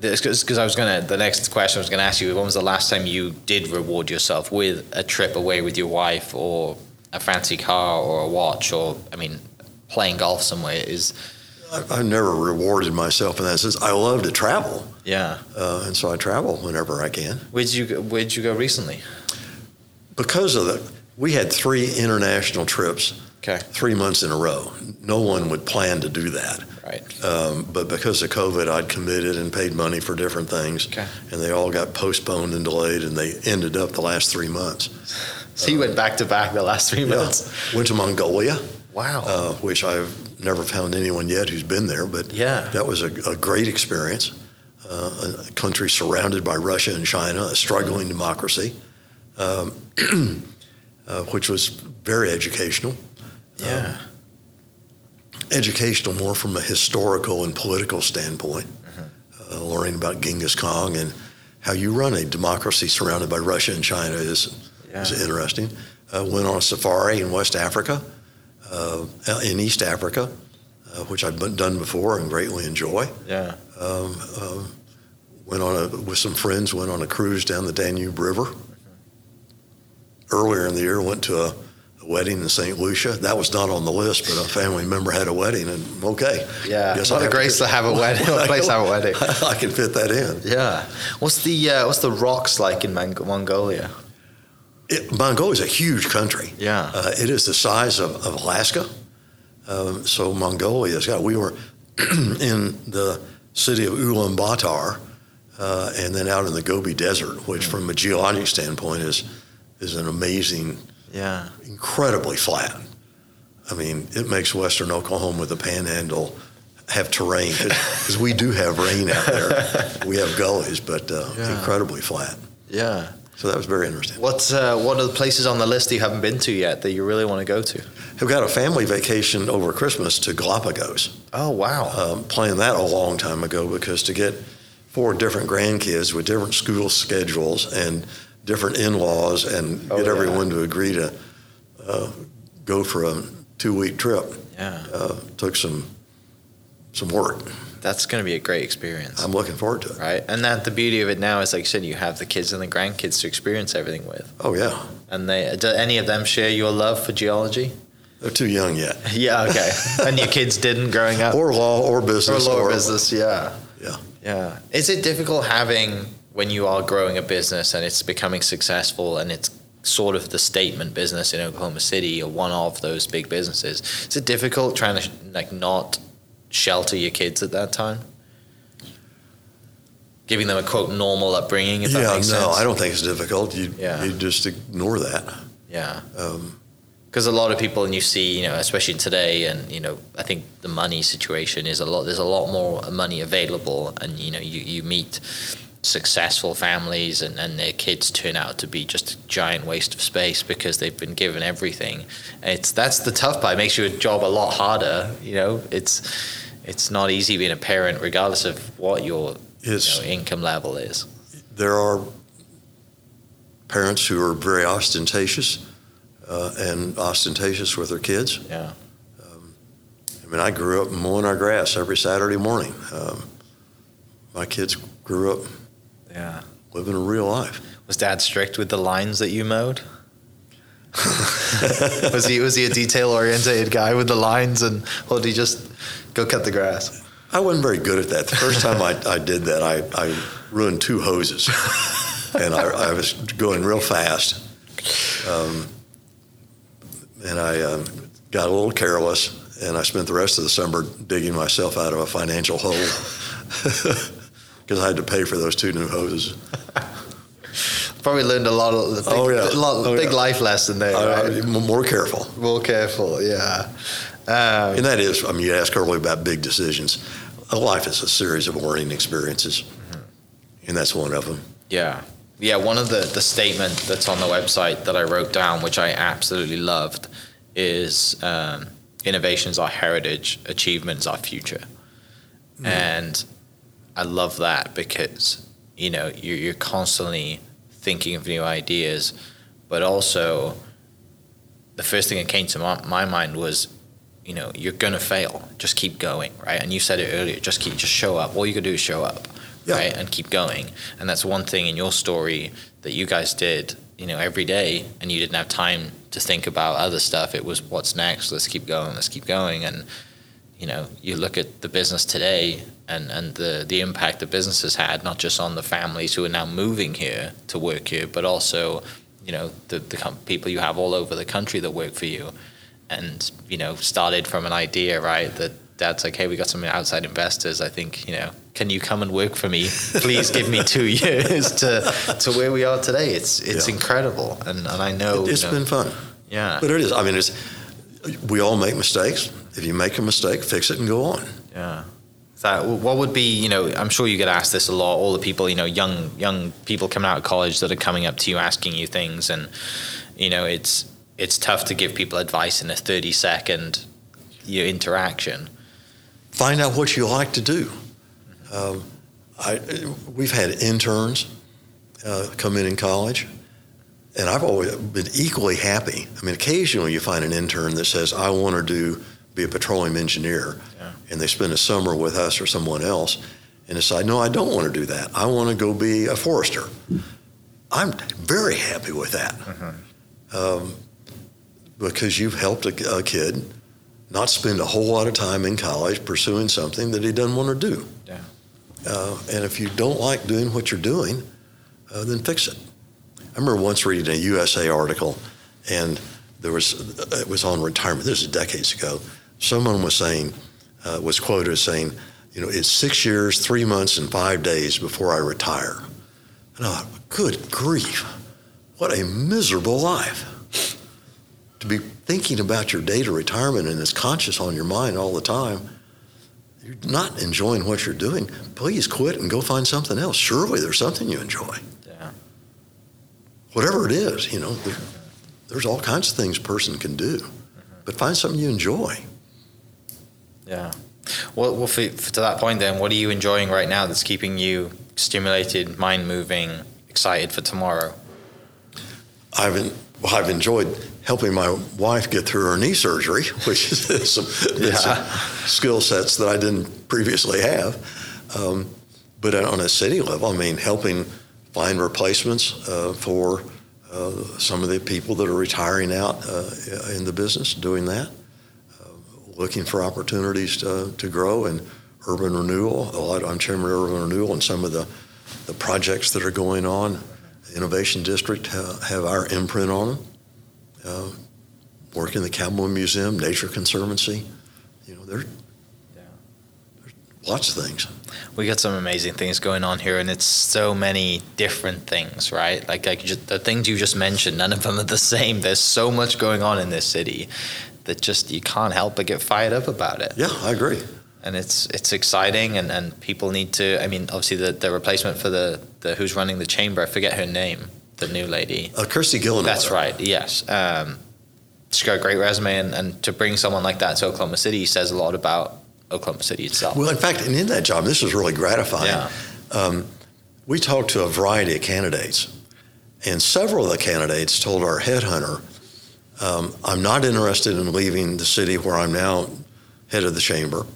Because I was gonna, the next question I was gonna ask you, when was the last time you did reward yourself with a trip away with your wife, or a fancy car, or a watch, or I mean, playing golf somewhere? Is I- I've never rewarded myself in that sense. I love to travel, yeah. uh, and so I travel whenever I can. Where'd you Where'd you go recently? Because of the, we had three international trips, Okay. three months in a row. No one would plan to do that. Right. Um, but because of COVID, I'd committed and paid money for different things, Okay. and they all got postponed and delayed, and they ended up the last three months. So you went back to back the last three months. Yeah. Went to Mongolia, Wow. uh, which I've never found anyone yet who's been there, but Yeah. that was a, a great experience. Uh, a country surrounded by Russia and China, a struggling democracy, um, uh, which was very educational. yeah. Educational more from a historical and political standpoint, uh, learning about Genghis Khan and how you run a democracy surrounded by Russia and China is, is interesting. Uh, went on a safari in West Africa, uh, in East Africa, uh, which I've done before and greatly enjoy. yeah. Um, um, went on a with some friends. Went on a cruise down the Danube River. Earlier in the year, went to a, a wedding in St. Lucia. That was not on the list, but a family member had a wedding, and okay. Yeah, Guess what I'll a grace to have a wedding, a place to have a wedding. I can fit that in. Yeah. What's the uh, what's the rocks like in Mong- Mongolia? It, Mongolia is a huge country. Yeah. Uh, it is the size of, of Alaska. Um, so Mongolia's got. We were in the city of Ulaanbaatar, uh, and then out in the Gobi Desert, which, from a geologic standpoint, is is an amazing, Yeah. incredibly flat. I mean, it makes western Oklahoma with the Panhandle have terrain because we do have rain out there. we have gullies, but uh, Yeah. incredibly flat. Yeah. So that was very interesting. What's uh, what are the places on the list that you haven't been to yet that you really want to go to? Have got a family vacation over Christmas to Galapagos. Oh wow. Um, planned that a long time ago because to get four different grandkids with different school schedules and different in-laws and Oh, get yeah. everyone to agree to uh, go for a two-week trip yeah. uh, took some some work. That's going to be a great experience. I'm looking forward to it. right? And that the beauty of it now is, like you said, you have the kids and the grandkids to experience everything with. Oh yeah, And they, do any of them share your love for geology? they're too young yet, Yeah, okay. and your kids didn't growing up, or law, or business, or business, lower business, yeah, Yeah. yeah. Is it difficult having when you are growing a business and it's becoming successful and it's sort of the statement business in Oklahoma City or one of those big businesses? Is it difficult trying to like not shelter your kids at that time? Giving them a quote normal upbringing, if that Yeah, no, sense. I don't think it's difficult. You Yeah. you just ignore that. Yeah. Um, because a lot of people and you see you know especially today and you know i think the money situation is a lot there's a lot more money available and you know you, you meet successful families and, and their kids turn out to be just a giant waste of space because they've been given everything. It's that's the tough part. It makes your job a lot harder you know? It's it's not easy being a parent regardless of what your you know, income level is. There are parents who are very ostentatious uh, and ostentatious with their kids. yeah. I mean, I grew up mowing our grass every Saturday morning. Um, my kids grew up yeah living a real life. Was Dad strict with the lines that you mowed? was he was he a detail oriented guy with the lines, and or did he just go cut the grass? I wasn't very good at that. The first time I, I did that, I, I ruined two hoses, and I, I was going real fast, um, and I um, got a little careless, and I spent the rest of the summer digging myself out of a financial hole because I had to pay for those two new hoses. Probably learned a lot of the big, Oh, yeah. a lot, Oh, big yeah. life lesson there. I, right? more careful, More careful, yeah. Um, and that is, I mean, you asked earlier about big decisions. Life is a series of learning experiences, and that's one of them. Yeah. Yeah, one of the, the statement that's on the website that I wrote down, which I absolutely loved, is um, innovation is our heritage, achievement is our future. And I love that because, you know, you're, you're constantly thinking of new ideas, but also the first thing that came to my, my mind was, you know, you're going to fail. Just keep going, right? And you said it earlier, just keep, just show up. All you can do is show up Yeah. right, and keep going. And that's one thing in your story that you guys did, you know, every day, and you didn't have time to think about other stuff. It was what's next. Let's keep going. Let's keep going. And you know, you look at the business today and and the the impact the business has had, not just on the families who are now moving here to work here, but also, you know, the the com- people you have all over the country that work for you. And you know, started from an idea, right? That dad's like, hey, we got some outside investors. I think, you know, can you come and work for me? Please give me two years to to where we are today. It's it's Yeah. incredible, and and I know It's you know, been fun. yeah, But it is. I mean, it's we all make mistakes. If you make a mistake, fix it and go on. yeah. That what would be you know I'm sure you get asked this a lot. All the people you know young young people coming out of college that are coming up to you asking you things, and you know it's it's tough to give people advice in a 30 second interaction. Find out what you like to do. Um, I, we've had interns uh, come in in college, and I've always been equally happy. I mean, occasionally you find an intern that says, "I want to do be a petroleum engineer," Yeah. and they spend a summer with us or someone else, and decide, "No, I don't want to do that. I want to go be a forester." I'm very happy with that. Um, because you've helped a, a kid not spend a whole lot of time in college pursuing something that he doesn't want to do. Yeah. Uh, and if you don't like doing what you're doing, uh, then fix it. I remember once reading a USA article, and there was it was on retirement. This is decades ago. Someone was saying uh, was quoted as saying, "You know, it's six years, three months, and five days before I retire." And I thought, "Good grief, what a miserable life!" To be thinking about your date of retirement and it's conscious on your mind all the time you're not enjoying what you're doing, please quit and go find something else. Surely there's something you enjoy. Whatever it is, you know, there, there's all kinds of things a person can do, but find something you enjoy. Yeah. Well, well for, for, to that point, then, what are you enjoying right now that's keeping you stimulated, mind moving, excited for tomorrow? I've in, well, I've enjoyed helping my wife get through her knee surgery, which is some, yeah. some skill sets that I didn't previously have. Um, but on a city level, I mean, helping find replacements uh, for uh, some of the people that are retiring out uh, in the business, doing that, uh, looking for opportunities to, to grow and urban renewal. A lot, I'm chairman of urban renewal, and some of the, the projects that are going on, Innovation District have our imprint on them work in the Cowboy Museum, Nature Conservancy. You know, there, lots of things. We got some amazing things going on here, and it's so many different things, right? Like, like just, the things you just mentioned, none of them are the same. There's so much going on in this city that just you can't help but get fired up about it. Yeah, I agree. And it's it's exciting, and, and people need to. I mean, obviously the, the replacement for the, the who's running the chamber, I forget her name the new lady. Uh, Kirsty Gillen. That's right. Yes. Um, she's got a great resume, and, and to bring someone like that to Oklahoma City says a lot about Oklahoma City itself. Well, in fact, and in that job, this was really gratifying. Yeah. Um, we talked to a variety of candidates, and several of the candidates told our headhunter, um, "I'm not interested in leaving the city where I'm now head of the chamber.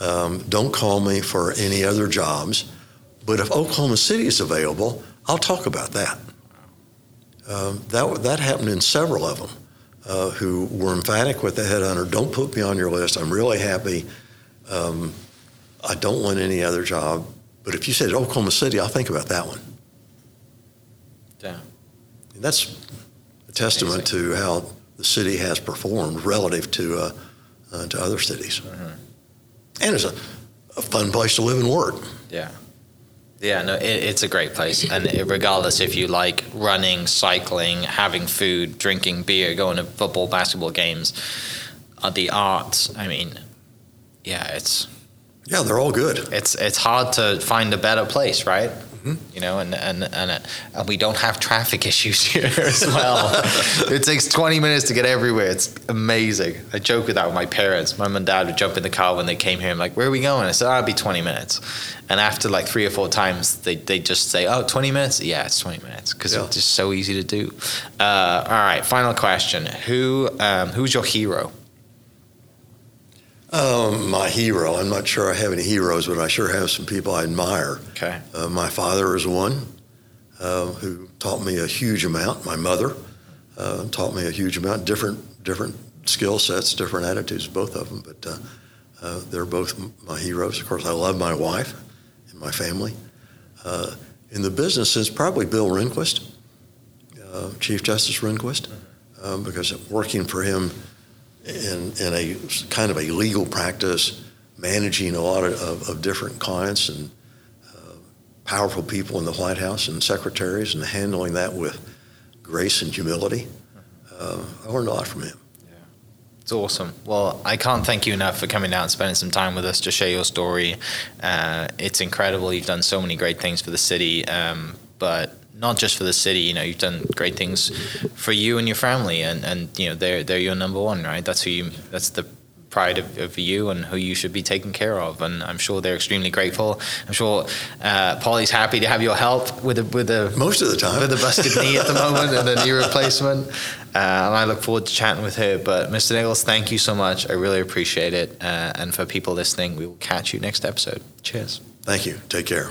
Um, don't call me for any other jobs, but if Oklahoma City is available, I'll talk about that." Um, that, that happened in several of them uh, who were emphatic with the headhunter don't put me on your list. I'm really happy. Um, I don't want any other job. But if you said Oklahoma City, I'll think about that one. Yeah. And that's a testament Amazing. to how the city has performed relative to, uh, uh, to other cities. Mm-hmm. And it's a, a fun place to live and work. Yeah. Yeah, no, it, it's a great place, and it, regardless if you like running, cycling, having food, drinking beer, going to football, basketball games, uh, the arts. I mean, yeah, it's yeah, they're all good. It's it's hard to find a better place, right? Mm-hmm. You know, and and and, and we don't have traffic issues here as well. it takes 20 minutes to get everywhere. It's amazing. I joke with that with my parents. Mom and dad would jump in the car when they came here. I'm like, "Where are we going?" I said, oh, "I'll be 20 minutes." And after like three or four times, they they just say, "Oh, 20 minutes? Yeah, it's 20 minutes because yeah. it's just so easy to do." Uh, all right, final question: Who um, who's your hero? Um, my hero. I'm not sure I have any heroes, but I sure have some people I admire. Okay. Uh, my father is one uh, who taught me a huge amount. My mother uh, taught me a huge amount. Different different skill sets, different attitudes, both of them. But uh, uh, they're both my heroes. Of course, I love my wife and my family. Uh, in the business, it's probably Bill Rehnquist, Chief Justice Rehnquist, um, because working for him in, in a kind of a legal practice, managing a lot of, of, different clients and uh, powerful people in the White House and secretaries, and handling that with grace and humility. Uh, I learned a lot from him. Yeah, It's awesome. Well, I can't thank you enough for coming down and spending some time with us to share your story. Uh, it's incredible. You've done so many great things for the city, um, but not just for the city. You know, you've done great things for you and your family, and, and you know they're they're your number one, right? That's who you. That's the pride of, of you and who you should be taking care of. And I'm sure they're extremely grateful. I'm sure uh, Polly's happy to have your help with the with the most of the time with the busted knee at the moment and a knee replacement. Uh, and I look forward to chatting with her. But Mr. Nichols, thank you so much. I really appreciate it. Uh, and for people listening, we will catch you next episode. Cheers. Thank you. Take care.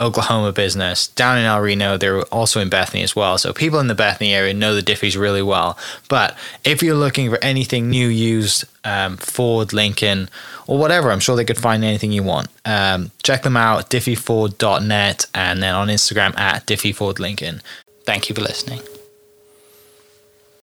Oklahoma business down in El Reno. They're also in Bethany as well. So people in the Bethany area know the Diffees really well. But if you're looking for anything new, used, um, Ford, Lincoln, or whatever, I'm sure they could find anything you want. Um, check them out, diffeeford.net, and then on Instagram at diffeefordlincoln. Thank you for listening.